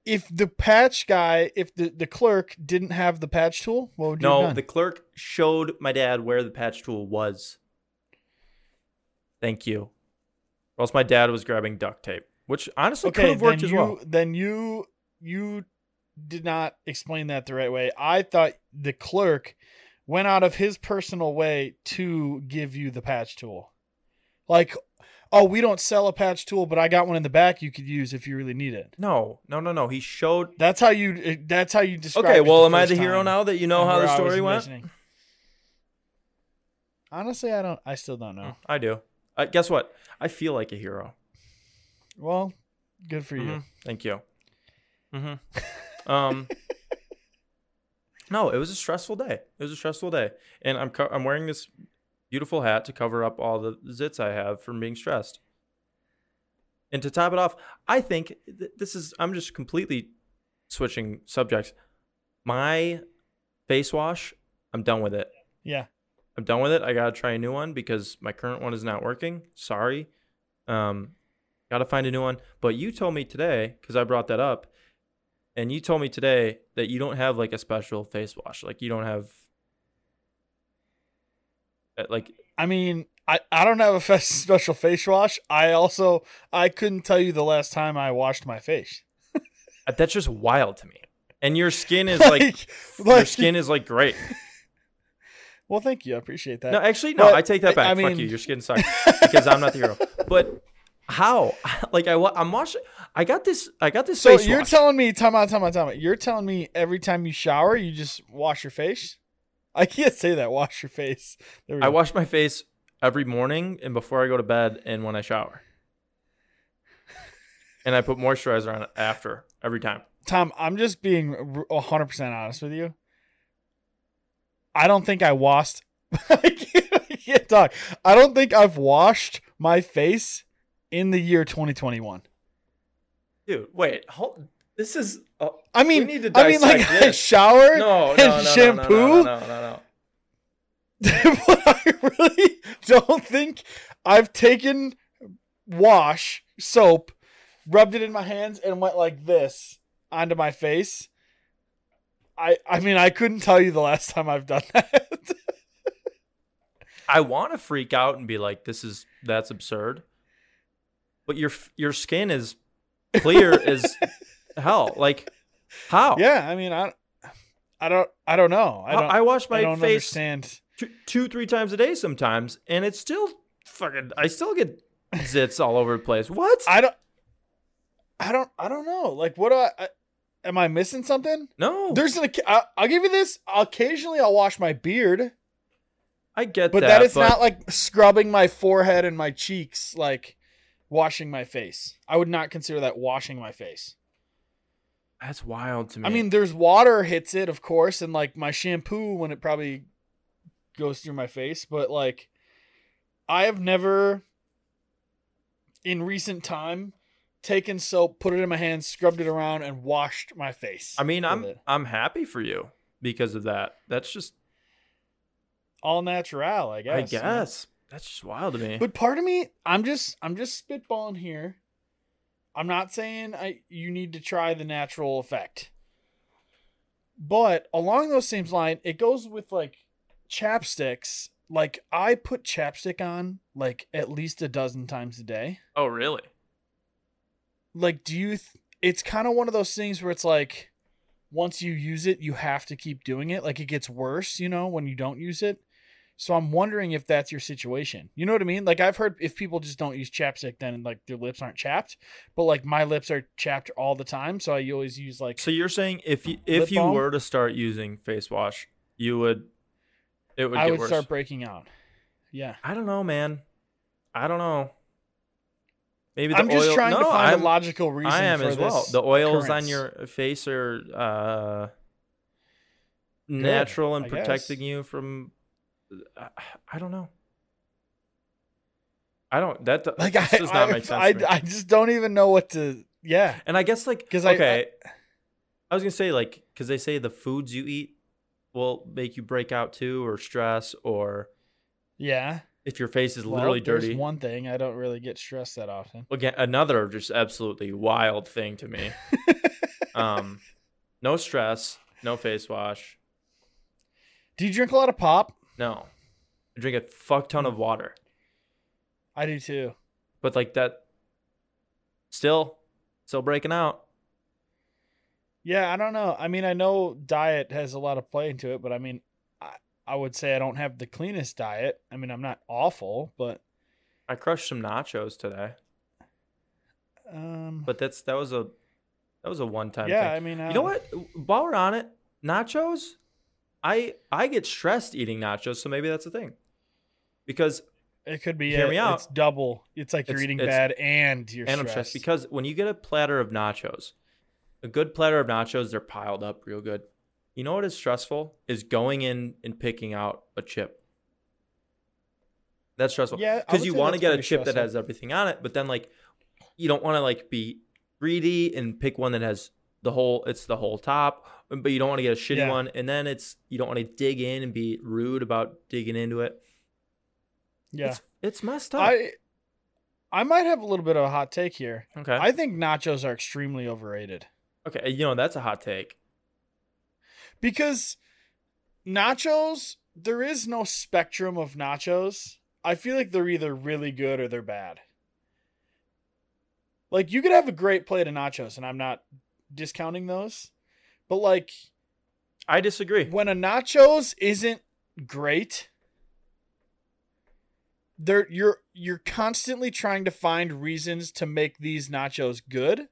If the patch guy, if the, the clerk didn't have the patch tool, what would you No, the clerk showed my dad where the patch tool was. Thank you. Or else my dad was grabbing duct tape, which honestly could have worked you as well. then you you did not explain that the right way. I thought the clerk went out of his personal way to give you the patch tool. Like, oh, we don't sell a patch tool, but I got one in the back you could use if you really need it. No, no, no, no. He showed. That's how you. That's how you describe. Okay, well, am I the hero now that you know how the story went? Honestly, I don't. I still don't know. I do. I, guess what? I feel like a hero. Well, good for you. Mhm. Thank you. hmm Um. *laughs* no, it was a stressful day. It was a stressful day, and I'm co- I'm wearing this beautiful hat to cover up all the zits I have from being stressed. And to top it off, I think th- this is I'm just completely switching subjects. My face wash, I'm done with it. Yeah. I'm done with it. I gotta try a new one because my current one is not working. Sorry. Um, gotta find a new one. But you told me today because I brought that up, and you told me today that you don't have like a special face wash. Like you don't have. uh, Like I mean, I, I don't have a *laughs* special face wash. I also I couldn't tell you the last time I washed my face. *laughs* uh, that's just wild to me. And your skin is like, your like- skin is like great. Well, thank you. I appreciate that. No, actually, no. But, I take that back. I Fuck mean- you. Your skin sucks *laughs* because I'm not the hero. But how? *laughs* Like I, I'm washing. I got this. I got this so you're wash. telling me, time out, time out, time out. You're telling me every time you shower, you just wash your face? I can't say that. Wash your face. There we I wash my face every morning and before I go to bed and when I shower. And I put moisturizer on after every time. Tom, I'm just being r- 100% honest with you. I don't think I washed. *laughs* I, can't, I can't talk. I don't think I've washed my face in the year 2021. Dude, wait. Hold, this is. Uh, I mean, need to I mean, like this. *laughs* shower no, and no, no, shampoo. No, no, no, no, *laughs* no. but I really *laughs* don't think I've taken wash soap, rubbed it in my hands, and went like this onto my face. I I mean I couldn't tell you the last time I've done that. I want to freak out and be like, "This is that's absurd," but your your skin is clear *laughs* as hell. Like, how? Yeah, I mean, I, I don't, I don't know. I I, don't, I wash I my don't face understand. two, two, three times a day sometimes, and it's still fucking. I still get zits all over the place. What? I don't, I don't, I don't know. Like, what do I? I am I missing something? no, There's an. I, I'll give you this. Occasionally, I'll wash my beard, I get that. but that. that is but not like scrubbing my forehead and my cheeks, like washing my face. I would not consider that washing my face. that's wild to me. I mean, there's water hits it, of course, and like my shampoo when it probably goes through my face, but like I have never in recent time taken soap, put it in my hands, scrubbed it around, and washed my face. I mean, I'm it. I'm happy for you because of that. That's just, all natural, I guess. I guess, that's just wild to me. But part of me, I'm just I'm just spitballing here. I'm not saying I you need to try the natural effect. But along those same line, it goes with like chapsticks. Like I put chapstick on like at least a dozen times a day. oh, really? Like do you th- it's kind of one of those things where it's like once you use it, you have to keep doing it. Like it gets worse, you know, when you don't use it. So I'm wondering if that's your situation. You know what I mean? Like I've heard if people just don't use chapstick, then like their lips aren't chapped. But like my lips are chapped all the time, so I always use like So you're saying if you if you balm? were to start using face wash, you would it would I get would worse. start breaking out. Yeah. I don't know, man. I don't know. Maybe the I'm just oil- trying to No, find I'm- a logical reason I am for as well. The oils on your face are uh, natural and protecting you from. I, I don't know. I don't. That like this I, does not I, make sense. I. I just don't even know what to yeah. and I guess like because okay, I, was gonna say like because they say the foods you eat will make you break out too, or stress, or Yeah. if your face is Well, literally there's dirty. one thing I don't really get stressed that often. Again, another just absolutely wild thing to me. *laughs* um, no stress, no face wash, Do you drink a lot of pop? No. I drink a fuck ton of water, I do too. but like that, still, still breaking out. Yeah, I don't know. I mean, I know diet has a lot of play into it, but I mean, I, I would say I don't have the cleanest diet. I mean, I'm not awful, but I crushed some nachos today, um, but that's that was a that was a one time. yeah, thing. I mean, I You know what? While we're on it, nachos, I I get stressed eating nachos, so maybe that's the thing. Because It could be. Hear it. me out. It's double. It's like you're It's- eating it's- bad and you're and I'm stressed. stressed because when you get a platter of nachos, a good platter of nachos, they're piled up real good. You know what is stressful? Is going in and picking out a chip. That's stressful. Yeah, Because you want to get a chip that has everything on it, but then like you don't want to like be greedy and pick one that has the whole it's the whole top, but you don't want to get a shitty Yeah. one. And then it's you don't want to dig in and be rude about digging into it. yeah, It's, it's messed up. I I might have a little bit of a hot take here. okay. I think nachos are extremely overrated okay. You know that's a hot take. because nachos. There is no spectrum of nachos. I feel like they're either really good or they're bad. Like you could have a great plate of nachos, and I'm not discounting those, but like I disagree. when a nachos isn't great they're you're you're constantly trying to find reasons to make these nachos good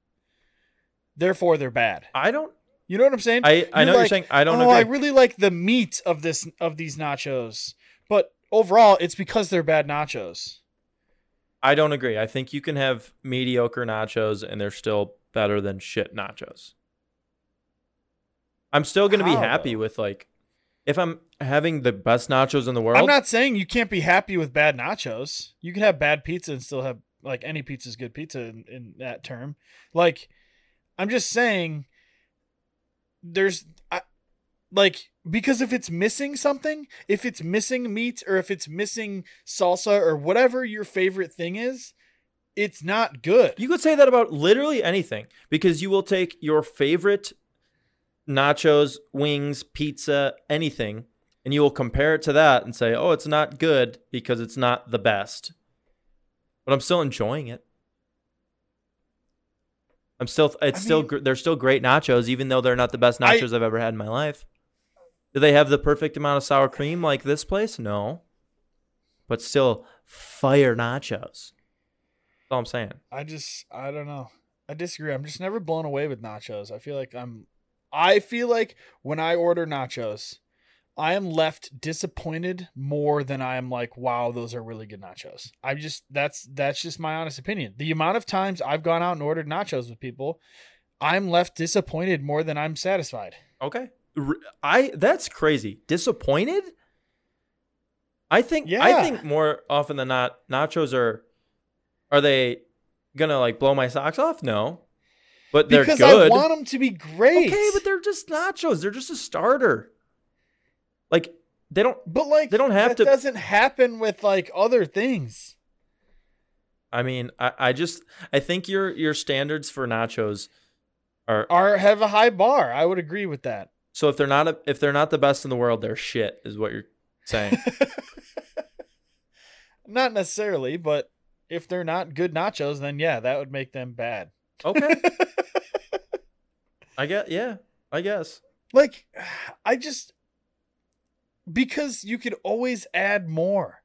therefore they're bad I don't. you know what i'm saying I, I You're know what you're saying. I don't oh agree. i really like the meat of this of these nachos but overall it's because they're bad nachos I don't agree. I think you can have mediocre nachos and they're still better than shit nachos. I'm still gonna be happy though? with like if I'm having the best nachos in the world. i'm not saying you can't be happy with bad nachos you can have bad pizza and still have like any pizza is good pizza in, in that term like i'm just saying there's I, like because if it's missing something if it's missing meat or if it's missing salsa or whatever your favorite thing is it's not good You could say that about literally anything because you will take your favorite nachos, wings, pizza, anything, and you will compare it to that and say, "Oh, it's not good because it's not the best." But I'm still enjoying it. I'm still it's I still mean- gr- they're still great nachos even though they're not the best I- nachos I've ever had in my life. Do they have the perfect amount of sour cream like this place? No. But still fire nachos. That's all I'm saying. I just I don't know. I disagree. I'm just never blown away with nachos. I feel like I'm I feel like when I order nachos, I am left disappointed more than I am like, wow, those are really good nachos. I just that's that's just my honest opinion. The amount of times I've gone out and ordered nachos with people, I'm left disappointed more than I'm satisfied. Okay. I that's crazy. Disappointed? I think I think more often than not nachos are are they going to like blow my socks off? No. But they're because good. I want them to be great. Okay, but they're just nachos. They're just a starter. Like they don't but like they don't have that to- doesn't happen with like other things. I mean, I, I just I think your your standards for nachos are Are have a high bar. I would agree with that. so if they're not a, if they're not the best in the world, they're shit is what you're saying. *laughs* not necessarily, but if they're not good nachos, then yeah, that would make them bad. Okay. *laughs* I get yeah, I guess. like, *sighs* I just because you could always add more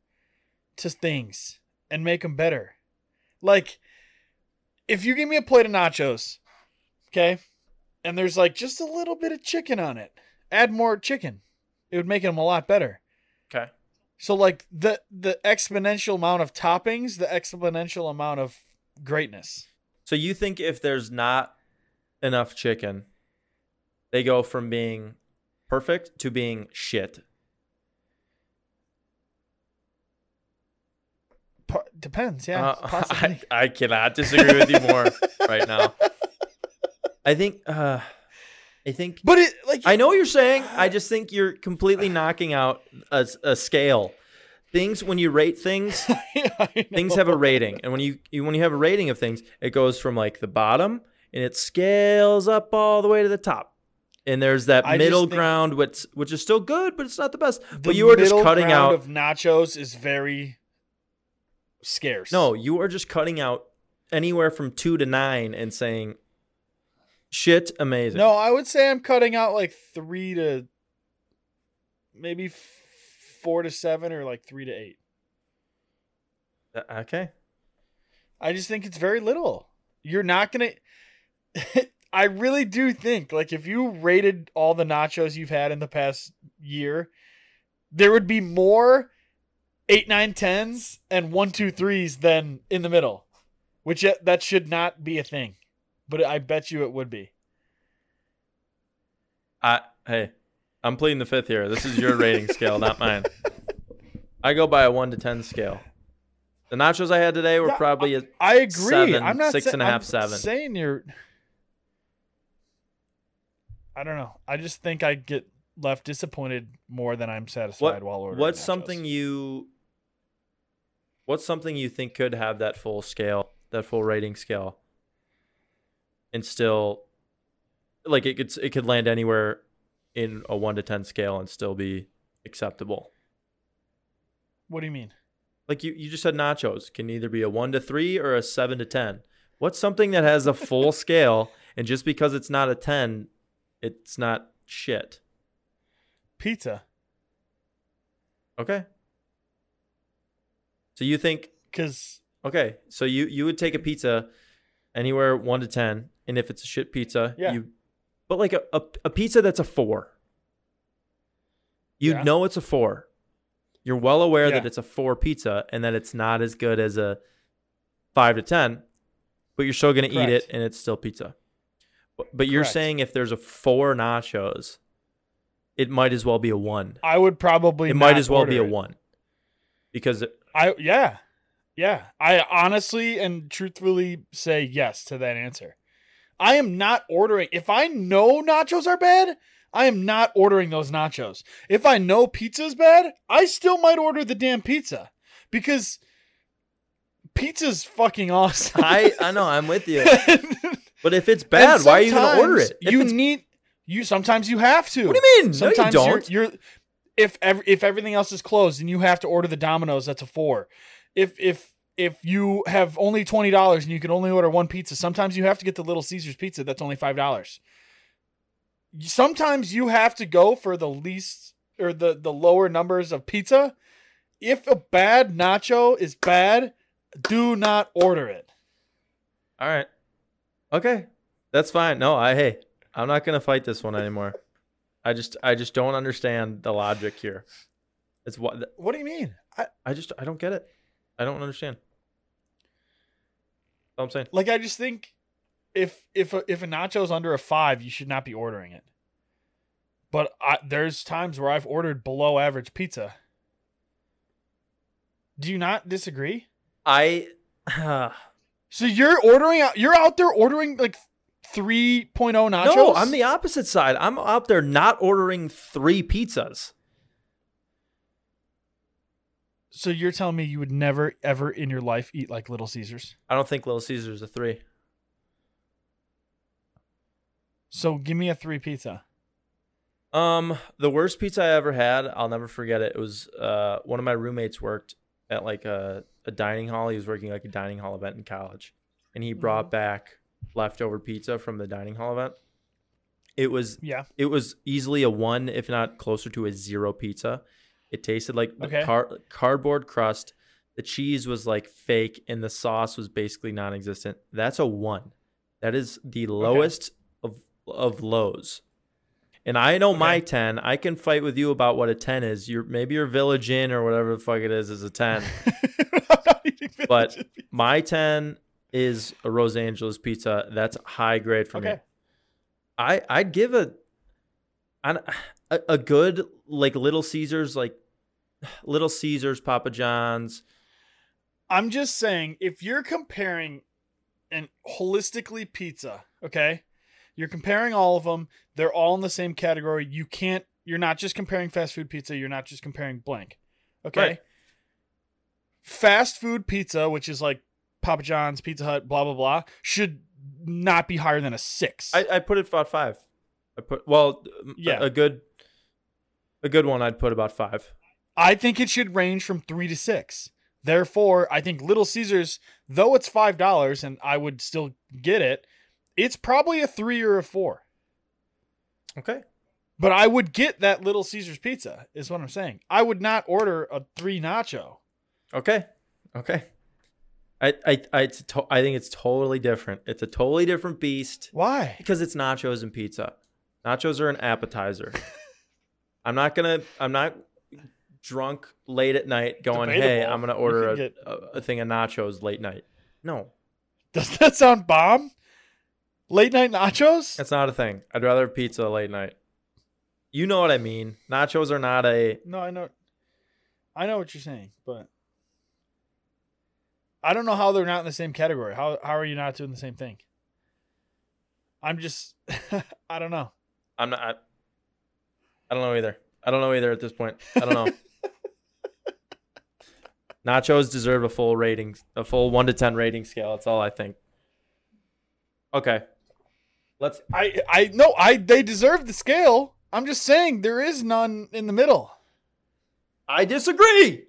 to things and make them better. Like, if you give me a plate of nachos, okay, and there's like just a little bit of chicken on it, add more chicken. It would make them a lot better. Okay. So like the the exponential amount of toppings, the exponential amount of greatness. So you think if there's not enough chicken, they go from being perfect to being shit. Depends, yeah, Uh. *laughs* I, I cannot disagree with you more *laughs* right now. I think uh I think But it like I know what you're saying. I just think you're completely knocking out a, a scale. Things when you rate things, *laughs* I things have a rating, and when you, you when you have a rating of things, it goes from like the bottom and it scales up all the way to the top. And there's that I middle ground, which which is still good, but it's not the best. The but you are just cutting out. of nachos is very scarce. no, you are just cutting out anywhere from two to nine and saying, "Shit, amazing." no, I would say I'm cutting out like three to maybe four to seven or like three to eight. Uh, okay. I just think it's very little. You're not gonna. *laughs* I really do think like if you rated all the nachos you've had in the past year, there would be more eight, nine, tens and one, two, threes than in the middle, which uh, that should not be a thing, but I bet you it would be. I hey, I'm pleading the fifth here. This is your rating scale, not mine. I go by a one to ten scale. The nachos I had today were probably a I agree. Seven, I'm not six and a half, I'm seven. Saying you're. I don't know. I just think I get left disappointed more than I'm satisfied what. while ordering. What's nachos. something you? What's something you think could have that full scale, that full rating scale, and still, like it could it could land anywhere in a one to ten scale and still be acceptable. What do you mean? Like you, you just said nachos can either be a one to three or a seven to ten. What's something that has a full *laughs* scale and just because it's not a ten, it's not shit. Pizza. Okay. So you think Because okay, so you you would take a pizza anywhere one to ten, and if it's a shit pizza, Yeah. you but like a, a, a pizza that's a four. You Yeah. know it's a four. You're well aware that it's a four pizza and that it's not as good as a five to ten, but you're still gonna eat it and it's still pizza. But, but you're saying if there's a four nachos, it might as well be a one. I would probably. It might as well be a it. one. Because it- I yeah, yeah. I honestly and truthfully say yes to that answer. I am not ordering. If I know nachos are bad, I am not ordering those nachos. If I know pizza's bad, I still might order the damn pizza because pizza's fucking awesome. I *laughs* I know I'm with you. *laughs* But if it's bad, why are you going to order it? If You need you. Sometimes you have to. what do you mean? Sometimes no, you you're- don't. You're, if ev- if everything else is closed and you have to order the Domino's, that's a four. If if if you have only twenty dollars and you can only order one pizza, sometimes you have to get the Little Caesars pizza. That's only five dollars. Sometimes you have to go for the least or the the lower numbers of pizza. If a bad nacho is bad, do not order it. All right. Okay. That's fine. No, I hey, I'm not gonna fight this one anymore. I just I just don't understand the logic here. It's what What do you mean? I, I just I don't get it. I don't understand. All I'm saying. like I just think if if a, if a nacho's under a five, you should not be ordering it. But I, there's times where I've ordered below average pizza. Do you not disagree? I Uh, *sighs* So you're ordering out. You're out there ordering like 3.0 nachos. No, I'm the opposite side. I'm out there not ordering three pizzas. So you're telling me you would never ever in your life eat like Little Caesars? I don't think Little Caesars a three. So give me a three pizza. Um, the worst pizza I ever had, I'll never forget it. It was uh one of my roommates worked at like a, a dining hall. He was working like a dining hall event in college. And he brought back leftover pizza from the dining hall event. It was Yeah. it was easily a one, if not closer to a zero pizza. It tasted like Okay. car- cardboard crust. The cheese was like fake, and the sauce was basically non-existent. That's a one. That is the lowest of of lows. And I know my ten. I can fight with you about what a ten is. Your maybe your Village Inn or whatever the fuck it is is a ten. *laughs* I'm not eating But- my ten is a Los Angeles pizza. That's high grade for me. I I'd give a a, a good like Little Caesars like *sighs* Little Caesars Papa John's. I'm just saying, if you're comparing and holistically pizza, okay, you're comparing all of them. They're all in the same category. You can't. You're not just comparing fast food pizza. You're not just comparing blank. Okay. Right. Fast food pizza, which is like Papa John's, Pizza Hut, blah blah blah, should not be higher than a six. I I put it about five. I put well yeah a, a good a good one. I'd put about five. I think it should range from three to six. Therefore, I think Little Caesars, though it's five dollars, and I would still get it, it's probably a three or a four. Okay. But I would get that Little Caesars pizza, is what I'm saying. I would not order a three nacho. Okay. Okay. I I I, it's to, I think it's totally different. It's a totally different beast. Why? because it's nachos and pizza. Nachos are an appetizer. *laughs* I'm not gonna. I'm not drunk late at night going, "Hey, I'm gonna order a, get- a, a thing of nachos late night." No, Does that sound bomb? Late night nachos? that's not a thing. I'd rather have pizza late night. You know what I mean? Nachos are not a. No, I know. I know what you're saying, but I don't know how they're not in the same category. How how are you not doing the same thing? I'm just *laughs* I don't know. I'm not. I, I don't know either. I don't know either at this point. I don't know. *laughs* Nachos deserve a full rating, a full one to ten rating scale. That's all I think. Okay, let's I I no, I they deserve the scale. I'm just saying there is none in the middle. I disagree.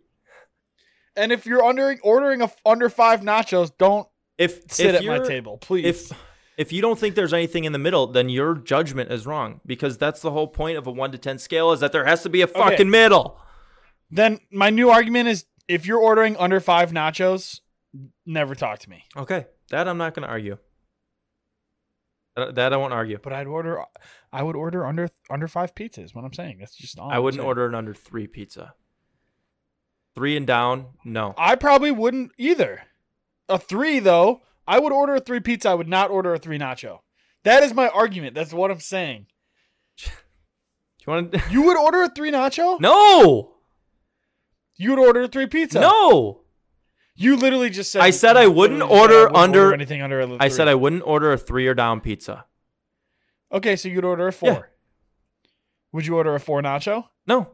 And if you're under ordering a, under 5 nachos, don't If sit if at my table, please. If if you don't think there's anything in the middle, then your judgment is wrong because that's the whole point of a one to ten scale is that there has to be a Okay. fucking middle. then my new argument is if you're ordering under 5 nachos, never talk to me. Okay, that I'm not going to argue. That I won't argue. But I'd order I would order under under 5 pizzas, what I'm saying. That's just all I I'm wouldn't saying. order an under three pizza. Three and down, no. I probably wouldn't either. A 3 though, I would order a 3 pizza, I would not order a 3 nacho. That is my argument. That's what I'm saying. Do *laughs* you want to? *laughs* You would order a 3 nacho? No, You would order a 3 pizza. no. You literally just said I said I wouldn't literally said I order under- anything under a I said. I wouldn't order a three or down pizza. Okay, so you'd order a four. Yeah. Would you order a four nacho? No.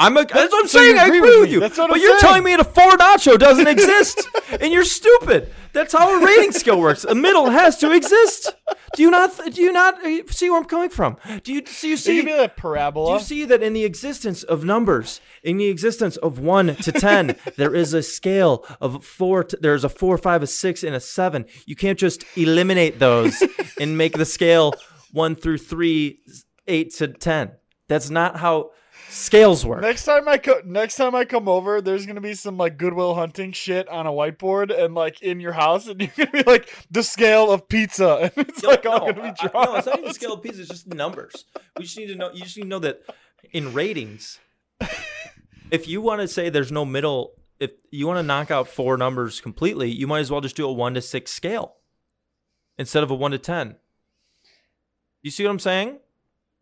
I'm a, that's what I'm so saying. I agree with with you. That's what but I'm you're saying. telling me that a four nacho doesn't *laughs* exist, and you're stupid. That's how a rating scale works. A middle has to exist. Do you not? Do you not uh, see where I'm coming from? Do you see? You see? be like Do you see that in the existence of numbers, in the existence of one to ten, *laughs* there is a scale of four. To, there's a four, five, a six, and a seven. You can't just eliminate those *laughs* and make the scale one through three, eight to ten. That's not how scales work. Next time I co- next time I come over, there's gonna be some like Good Will Hunting shit on a whiteboard and like in your house, and *laughs* you're gonna be like the scale of pizza, *laughs* and it's No, like all no, gonna I- be I- drawn. no, it's not even out. scale of pizza. It's just numbers. We just need to know. You just need to know that in ratings, *laughs* if you want to say there's no middle, if you want to knock out four numbers completely, you might as well just do a one to six scale instead of a one to ten. You see what I'm saying?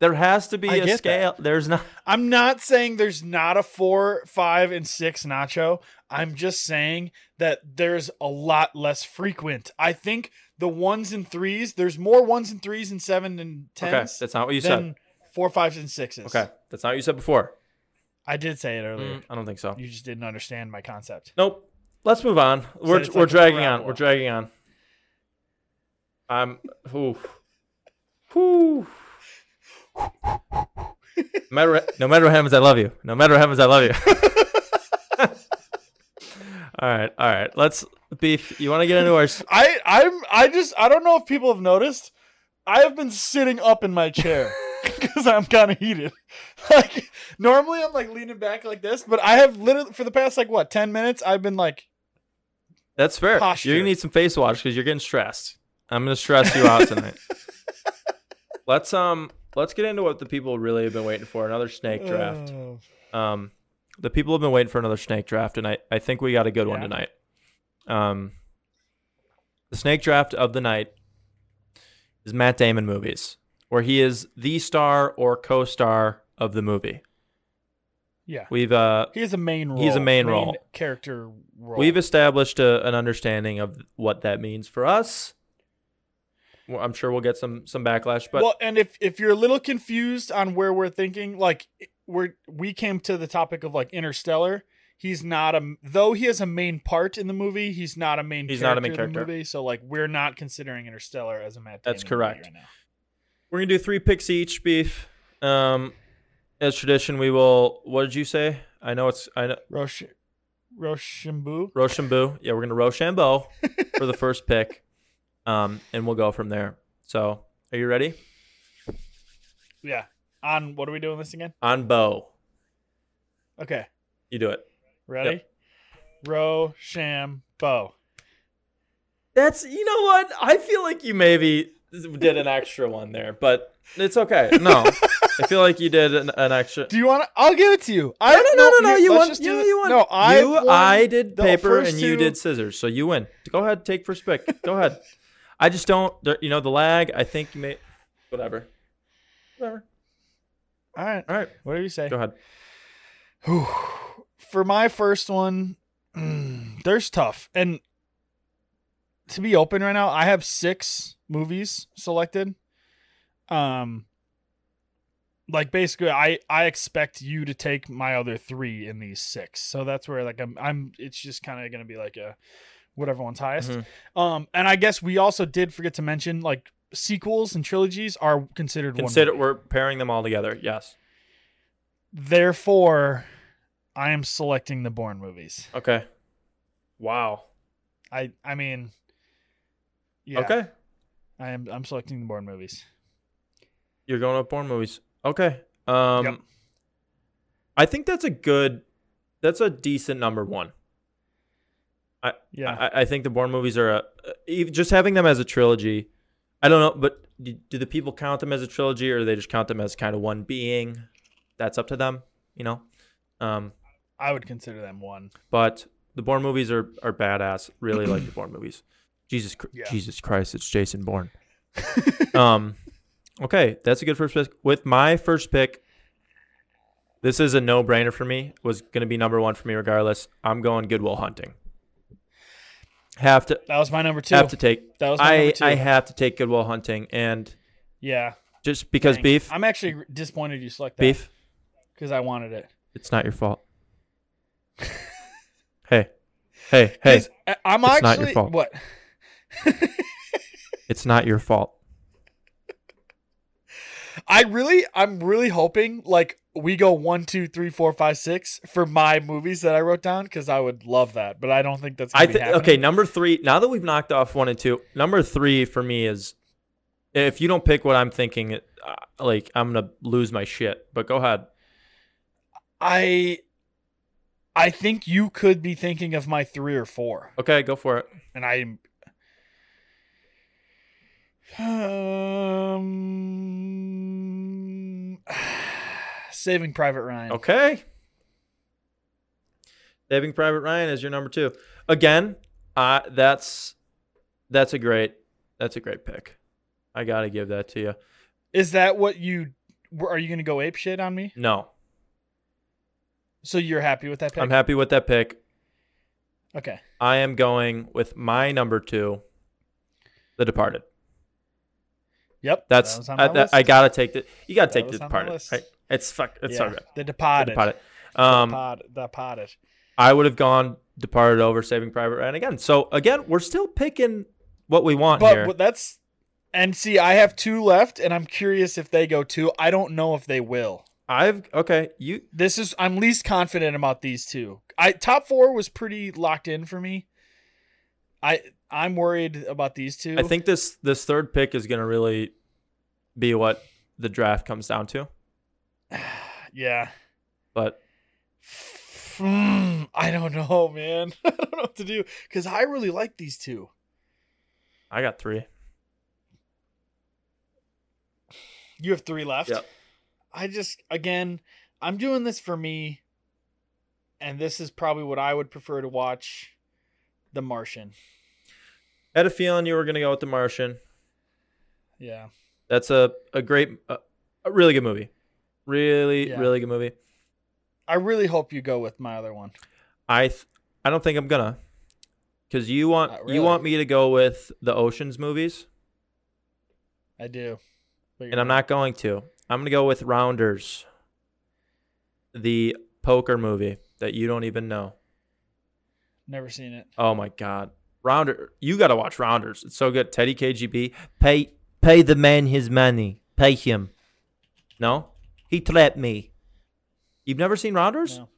There has to be I a get that. scale. There's not. I'm not saying there's not a four, five, and six nacho. I'm just saying that there's a lot less frequent. I think the ones and threes, there's more ones and threes and seven and Okay, tens that's not what you said. four, fives, and sixes. Okay, that's not what you said before. I did say it earlier. Mm, I don't think so. You just didn't understand my concept. Nope. Let's move on. We're we're like dragging on. We're dragging on. I'm. Ooh. Whew. No matter what- no matter what happens, I love you. No matter what happens, I love you. *laughs* all right, all right. Let's beef. You want to get into our? I'm, I just I don't know if people have noticed. I have been sitting up in my chair *laughs* because I'm kind of heated. *laughs* Like normally I'm like leaning back like this, but I have literally for the past like what ten minutes I've been like That's fair. Posture. You're gonna need some face wash because you're getting stressed. I'm gonna stress you out tonight. let's um. Let's get into what the people really have been waiting for. Another snake draft. Oh. Um, the people have been waiting for another snake draft, and I, I think we got a good one tonight. Um, the snake draft of the night is Matt Damon movies, where he is the star or co-star of the movie. yeah. We've uh, He a main role. He's a main role. character role. we've established a, an understanding of what that means for us. Well, I'm sure we'll get some some backlash, but well, and if if you're a little confused on where we're thinking, like we're we came to the topic of like Interstellar. He's not a though he has a main part in the movie. He's not a main. He's not a main in the character. movie, so like we're not considering Interstellar as a Matt. That's Damon movie correct. Right now. we're gonna do three picks each. Beef. Um, as tradition, we will. What did you say? I know it's. I know Rosh, Rochambeau. Rochambeau. Yeah, we're gonna Rochambeau for the first pick, um, and we'll go from there. So, are you ready? Yeah. On what are we doing this again? On bow, Okay. you do it. Ready? Rochambeau. That's you know what? I feel like you maybe did an extra one there, but it's okay. No, I feel like you did an, an extra. Do you want to? I'll give it to you. I, No, no, no, no, no. You won. You, you won. No, I. you, I did paper and you two- did scissors, so you win. Go ahead, take first pick. Go ahead. I just don't. You know the lag. I think you may. Whatever. Whatever. All right. All right. Whatever you say. Go ahead. Whew. For my first one, mm, there's tough. And to be open right now, I have six movies selected. Um like basically I I expect you to take my other 3 in these 6. So that's where like I'm I'm it's just kind of going to be like a whatever one's highest. Mhm. Um and I guess we also did forget to mention like sequels and trilogies are considered Consider one. we're pairing them all together. Yes. Therefore, I am selecting the Bourne movies. Okay. Wow. I I mean, yeah. Okay. I am I'm selecting the Bourne movies. You're going with Bourne movies. Okay. Um Yep. I think that's a good that's a decent number one. Yeah. I, I think the Bourne movies are a, just having them as a trilogy. I don't know, but do, do the people count them as a trilogy, or do they just count them as kind of one being? That's up to them, you know. Um, I would consider them one. but the Bourne movies are are badass. Really like the Bourne movies. Jesus, Yeah. Jesus Christ, it's Jason Bourne. um, okay, that's a good first pick. With my first pick, this is a no brainer for me. Was going to be number one for me regardless. I'm going Good Will Hunting. Have to That was my number 2. have to take. that was my I number 2. I have to take Good Will Hunting, and yeah. just because dang. beef, I'm actually disappointed you select that beef. cuz I wanted it. It's not your fault. *laughs* hey, hey, hey! I'm It's actually not your fault. what? It's not your fault. *laughs* I really, I'm really hoping like we go one, two, three, four, five, six for my movies that I wrote down because I would love that, but I don't think that's. Gonna I think okay. Number three. Now that we've knocked off one and two, number three for me is if you don't pick what I'm thinking, uh, like I'm gonna lose my shit. But go ahead. I, I think you could be thinking of my three or four, Okay, go for it. and I. *sighs* Um, Saving Private Ryan. Okay. Saving Private Ryan is your number two. Again, uh, that's that's a great that's a great pick. I gotta give that to you. Is that what you? Are you going to go ape shit on me? No, So you're happy with that pick? I'm happy with that pick. Okay. I am going with my number two, The Departed. Yep. That's that I, that- I gotta take the you gotta That take The was on my Departed. Right? It's fuck. It's so Yeah, good. The The Departed. Departed. Um, Depart- Departed. I would have gone Departed over Saving Private Ryan again. So again, we're still picking what we want But, here. but that's and see, I have two left, and I'm curious if they go two. I don't know if they will. I've okay. You This is I'm least confident about these two. I top four was pretty locked in for me. I I'm worried about these two. I think this this third pick is going to really be what the draft comes down to. *sighs* yeah. But Hmm, I don't know, man. *laughs* I don't know what to do because I really like these two. I got three. You have three left. Yep. I just again, I'm doing this for me, and this is probably what I would prefer to watch. The Martian. I Had a feeling you were going to go with The Martian. Yeah. That's a a great, a, a really good movie. Really, Yeah. really good movie. I really hope you go with my other one. I th- I don't think I'm gonna, because you want Not you want me to go with the Ocean's movies, I do. And I'm not going to. I'm gonna go with Rounders, the poker movie that you don't even know. Never seen it. Oh my god. Rounder you gotta watch Rounders. It's so good. Teddy KGB. Pay pay the man his money. Pay him. No? He trapped me. You've never seen Rounders? No.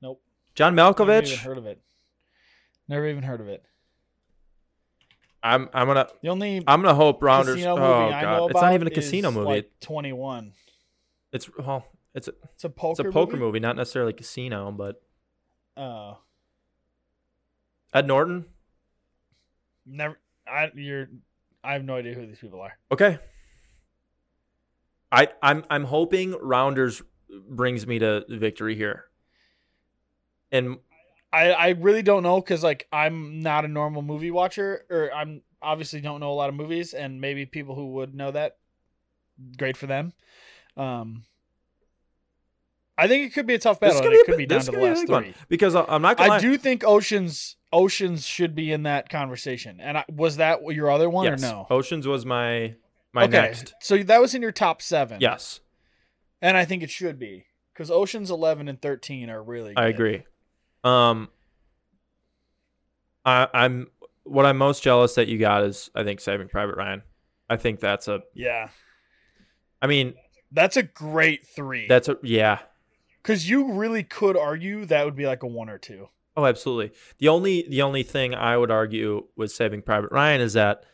Nope. John Never even Malkovich? heard of it. Never even heard of it. I'm I'm gonna The only I'm gonna hope Rounders casino oh movie I know god. about It's not even a casino movie. Like Twenty one. it's well it's a It's a poker. it's a poker movie? not necessarily casino, but Oh, Ed Norton? never. I you're. I have no idea who these people are. Okay. I I'm I'm hoping Rounders brings me to victory here. And I I really don't know because like I'm not a normal movie watcher, or I'm obviously don't know a lot of movies, and maybe people who would know that, great for them. Um, I think it could be a tough battle. is and gonna it could be bit- down to the be last three. because I'm not gonna I lie. do think Oceans Oceans should be in that conversation. And I, was that your other one yes. or no? Oceans was my my okay, next. so that was in your top seven. Yes, and I think it should be because Oceans eleven and thirteen are really. Good. I agree. Um, I, I'm what I'm most jealous that you got is I think Saving Private Ryan. I think that's a. Yeah, I mean, that's a great three. that's a yeah. Because you really could argue that would be like a one or two. Oh, absolutely. The only the only thing I would argue with Saving Private Ryan is that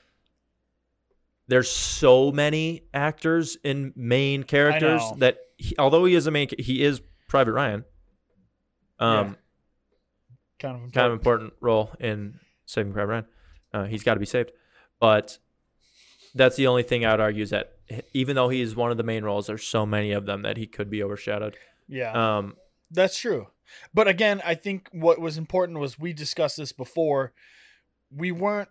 there's so many actors in main characters that he, although he is a main, he is Private Ryan. Um, Kind of important. kind of important role in Saving Private Ryan. Uh, he's got to be saved, but that's the only thing I would argue is that even though he is one of the main roles, there's so many of them that he could be overshadowed. Yeah, Um, that's true. But again, I think what was important was we discussed this before. We weren't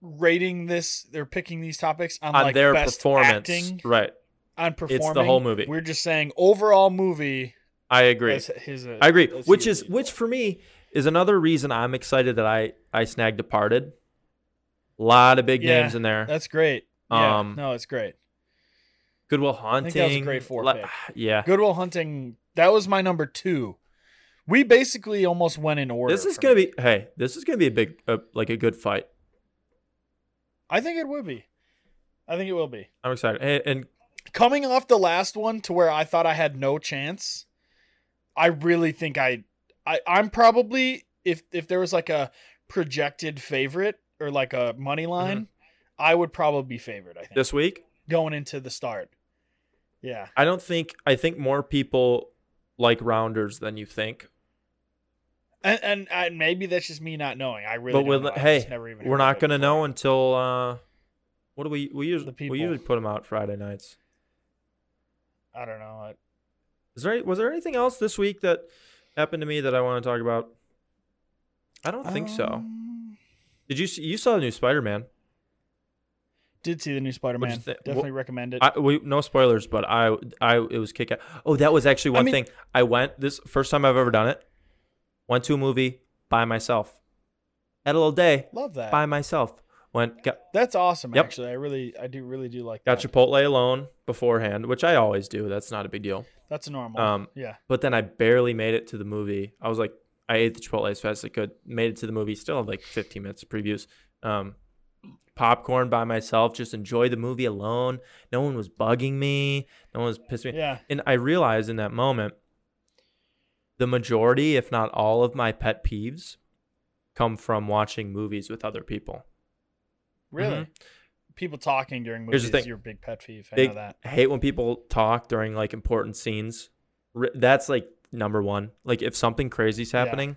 rating this. They're picking these topics on, on like their best performance, acting, right? on performing. whole movie. We're just saying overall movie. I agree. uh, I agree. Which is which for me is another reason I'm excited that I I snagged Departed. A lot of big Yeah, names in there. That's great. Yeah, Um, no, it's great. Good Will Hunting. that was a great four. *sighs* Yeah. Good Will Hunting. That was my number two. We basically almost went in order. This is gonna me. be hey, this is gonna be a big uh, like a good fight. I think it would be. I think it will be. I'm excited. Hey, and Coming off the last one to where I thought I had no chance, I really think I, I I'm probably if if there was like a projected favorite or like a money mm-hmm. line, I would probably be favored. I think this week, going into the start. Yeah. I don't think I think more people like rounders than you think. And, and and maybe that's just me not knowing. I really. but don't with know. Hey, we're not gonna know until uh, what do we we usually we usually put them out Friday nights. I don't know. I, Is there was there anything else this week that happened to me that I want to talk about? I don't think so. Um, Did you see, you saw the new Spider Man? Did see the new Spider Man. Definitely recommend it. I we no spoilers, but I I it was kick out. Oh, that was actually one mean- thing. I went this first time I've ever done it. Went to a movie by myself. Had a little day Love that. by myself. Went got That's awesome. Yep. Actually, I really, I do really do like that. got that. Chipotle alone beforehand, which I always do. That's not a big deal. That's normal. Um, yeah. But then I barely made it to the movie. I was like, I ate the Chipotle as fast as I could. Made it to the movie. Still had like 15 minutes of previews. Um, popcorn by myself. Just enjoy the movie alone. No one was bugging me. No one was pissing me. Yeah. And I realized in that moment, the majority, if not all, of my pet peeves come from watching movies with other people. Really. People talking during Mm-hmm. Here's movies the is thing. your big pet peeve. I Big, know that. I hate when people talk during like important scenes. That's like number one. Like if something crazy's Yeah. happening,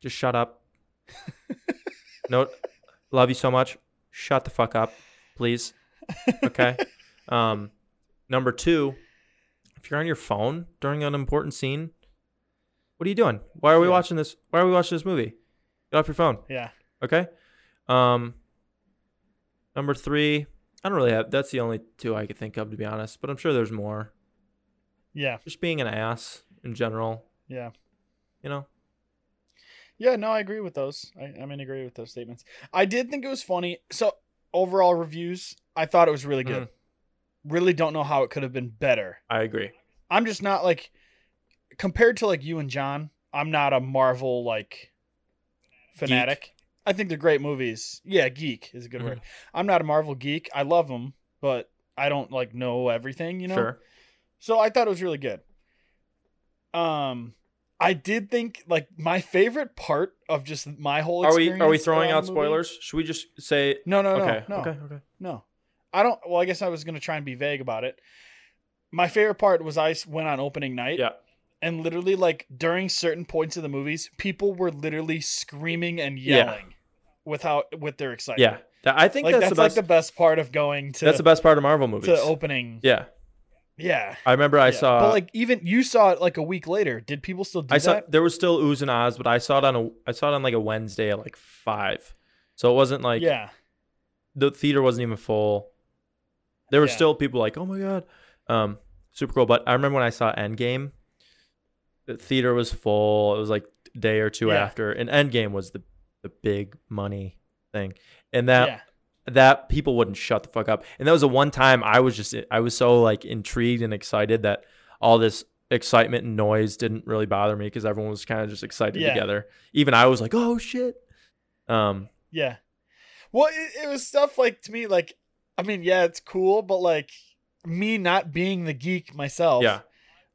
just shut up. *laughs* no, love you so much. Shut the fuck up, please. Okay. *laughs* um, number two, if you're on your phone during an important scene, what are you doing? Why are we Yeah. watching this? Why are we watching this movie? Get off your phone. Yeah. Okay. Um number three, I don't really have that's the only two I could think of to be honest, but I'm sure there's more. Yeah. Just being an ass in general, Yeah. you know. Yeah, no, I agree with those. I, I'm in agree with those statements. I did think it was funny. So overall reviews, I thought it was really good. Mm-hmm. Really don't know how it could have been better. I agree. I'm just not like compared to like you and John, I'm not a Marvel like fanatic. I think they're great movies. Yeah, geek is a good Mhm. word. I'm not a Marvel geek. I love them, but I don't like know everything, you know. Sure. So I thought it was really good. Um I did think like my favorite part of just my whole Are we experience are we throwing out movie- spoilers? Should we just say No, no, no, okay, no. okay, okay. No. I don't well, I guess I was going to try and be vague about it. My favorite part was I went on opening night Yeah. And literally like during certain points of the movies, people were literally screaming and Yeah. yelling without with their excitement. Yeah. I think Like that's, that's, the like the best part of going to that's the best part of Marvel movies. to opening. yeah. Yeah. I remember I Yeah. saw But like even you saw it like a week later. Did people still do I saw that? there was still oohs and ahs, but I saw it on a I saw it on like a Wednesday at like five. So it wasn't like yeah. the theater wasn't even full. There were Yeah. still people like, "Oh my god, um, super cool." But I remember when I saw Endgame, the theater was full. It was like a day or two Yeah. after, and Endgame was the the big money thing, and that yeah. that people wouldn't shut the fuck up. And that was the one time I was just I was so like intrigued and excited that all this excitement and noise didn't really bother me because everyone was kind of just excited Yeah. together. Even I was like, "Oh shit." Um, Yeah. Well, it, it was stuff like to me, like, I mean, yeah, it's cool, but like me not being the geek myself, yeah.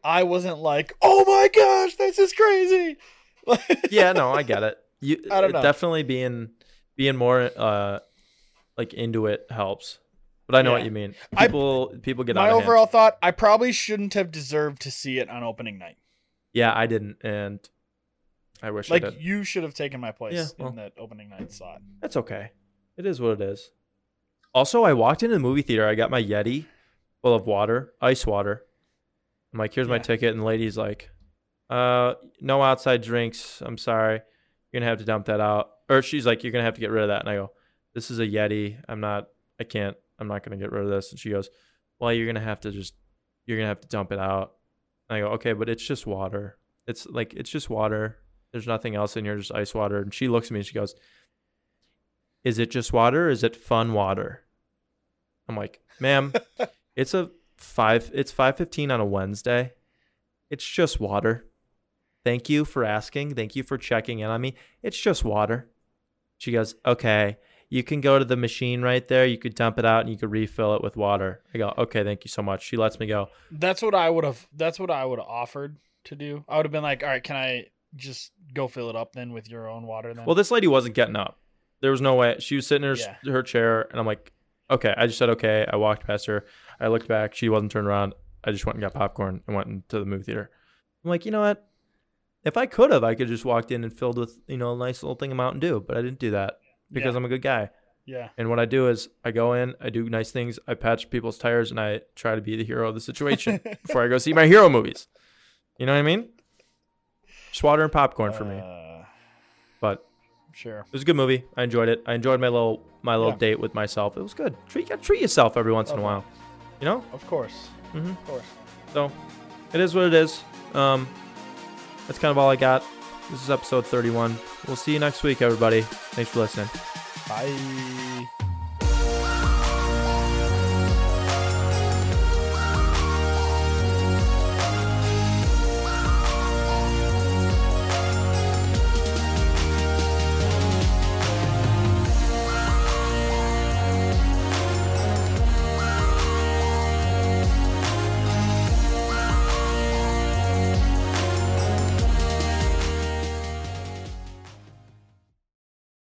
I wasn't like, oh my gosh, this is crazy. *laughs* yeah, no, I get it. You I don't know. definitely being being more uh like into it helps. But I know what you mean. I- People people get My out of overall hand. thought, I probably shouldn't have deserved to see it on opening night. Yeah, I didn't and I wish I Like did. you should have taken my place Yeah, well. in that opening night slot. That's okay. It is what it is. Also, I walked into the movie theater. I got my Yeti full of water, ice water. I'm like, here's my ticket. And the lady's like, uh, no outside drinks. I'm sorry. You're going to have to dump that out. Or she's like, you're going to have to get rid of that. And I go, this is a Yeti. I'm not, I can't, I'm not going to get rid of this. And she goes, well, you're going to have to just, you're going to have to dump it out. And I go, okay, but it's just water. It's like, it's just water. There's nothing else in here, just ice water. And she looks at me and she goes, is it just water or is it fun water? I'm like, ma'am, *laughs* It's a five. It's five fifteen on a Wednesday. It's just water. Thank you for asking. Thank you for checking in on me. It's just water. She goes, okay. You can go to the machine right there. You could dump it out and you could refill it with water. I go, okay, thank you so much. She lets me go. That's what I would have. That's what I would have offered to do. I would have been like, all right, can I just go fill it up then with your own water then? Well, this lady wasn't getting up. There was no way. She was sitting in her, Yeah. her chair, and I'm like, okay. I just said okay. I walked past her. I looked back. She wasn't turned around. I just went and got popcorn and went into the movie theater. I'm like, you know what? If I could have, I could have just walked in and filled with you know a nice little thing of Mountain Dew, but I didn't do that because yeah. I'm a good guy. yeah. And what I do is I go in, I do nice things, I patch people's tires, and I try to be the hero of the situation *laughs* before I go see my hero movies. You know what I mean? Just water and popcorn for me. Uh, But sure. it was a good movie. I enjoyed it. I enjoyed my little my little Yeah. date with myself. It was good. Treat treat yourself every once in a while. You know? Of course. Mm-hmm. Of course. So it is what it is. Um, that's kind of all I got. This is episode 31. We'll see you next week, everybody. Thanks for listening. Bye.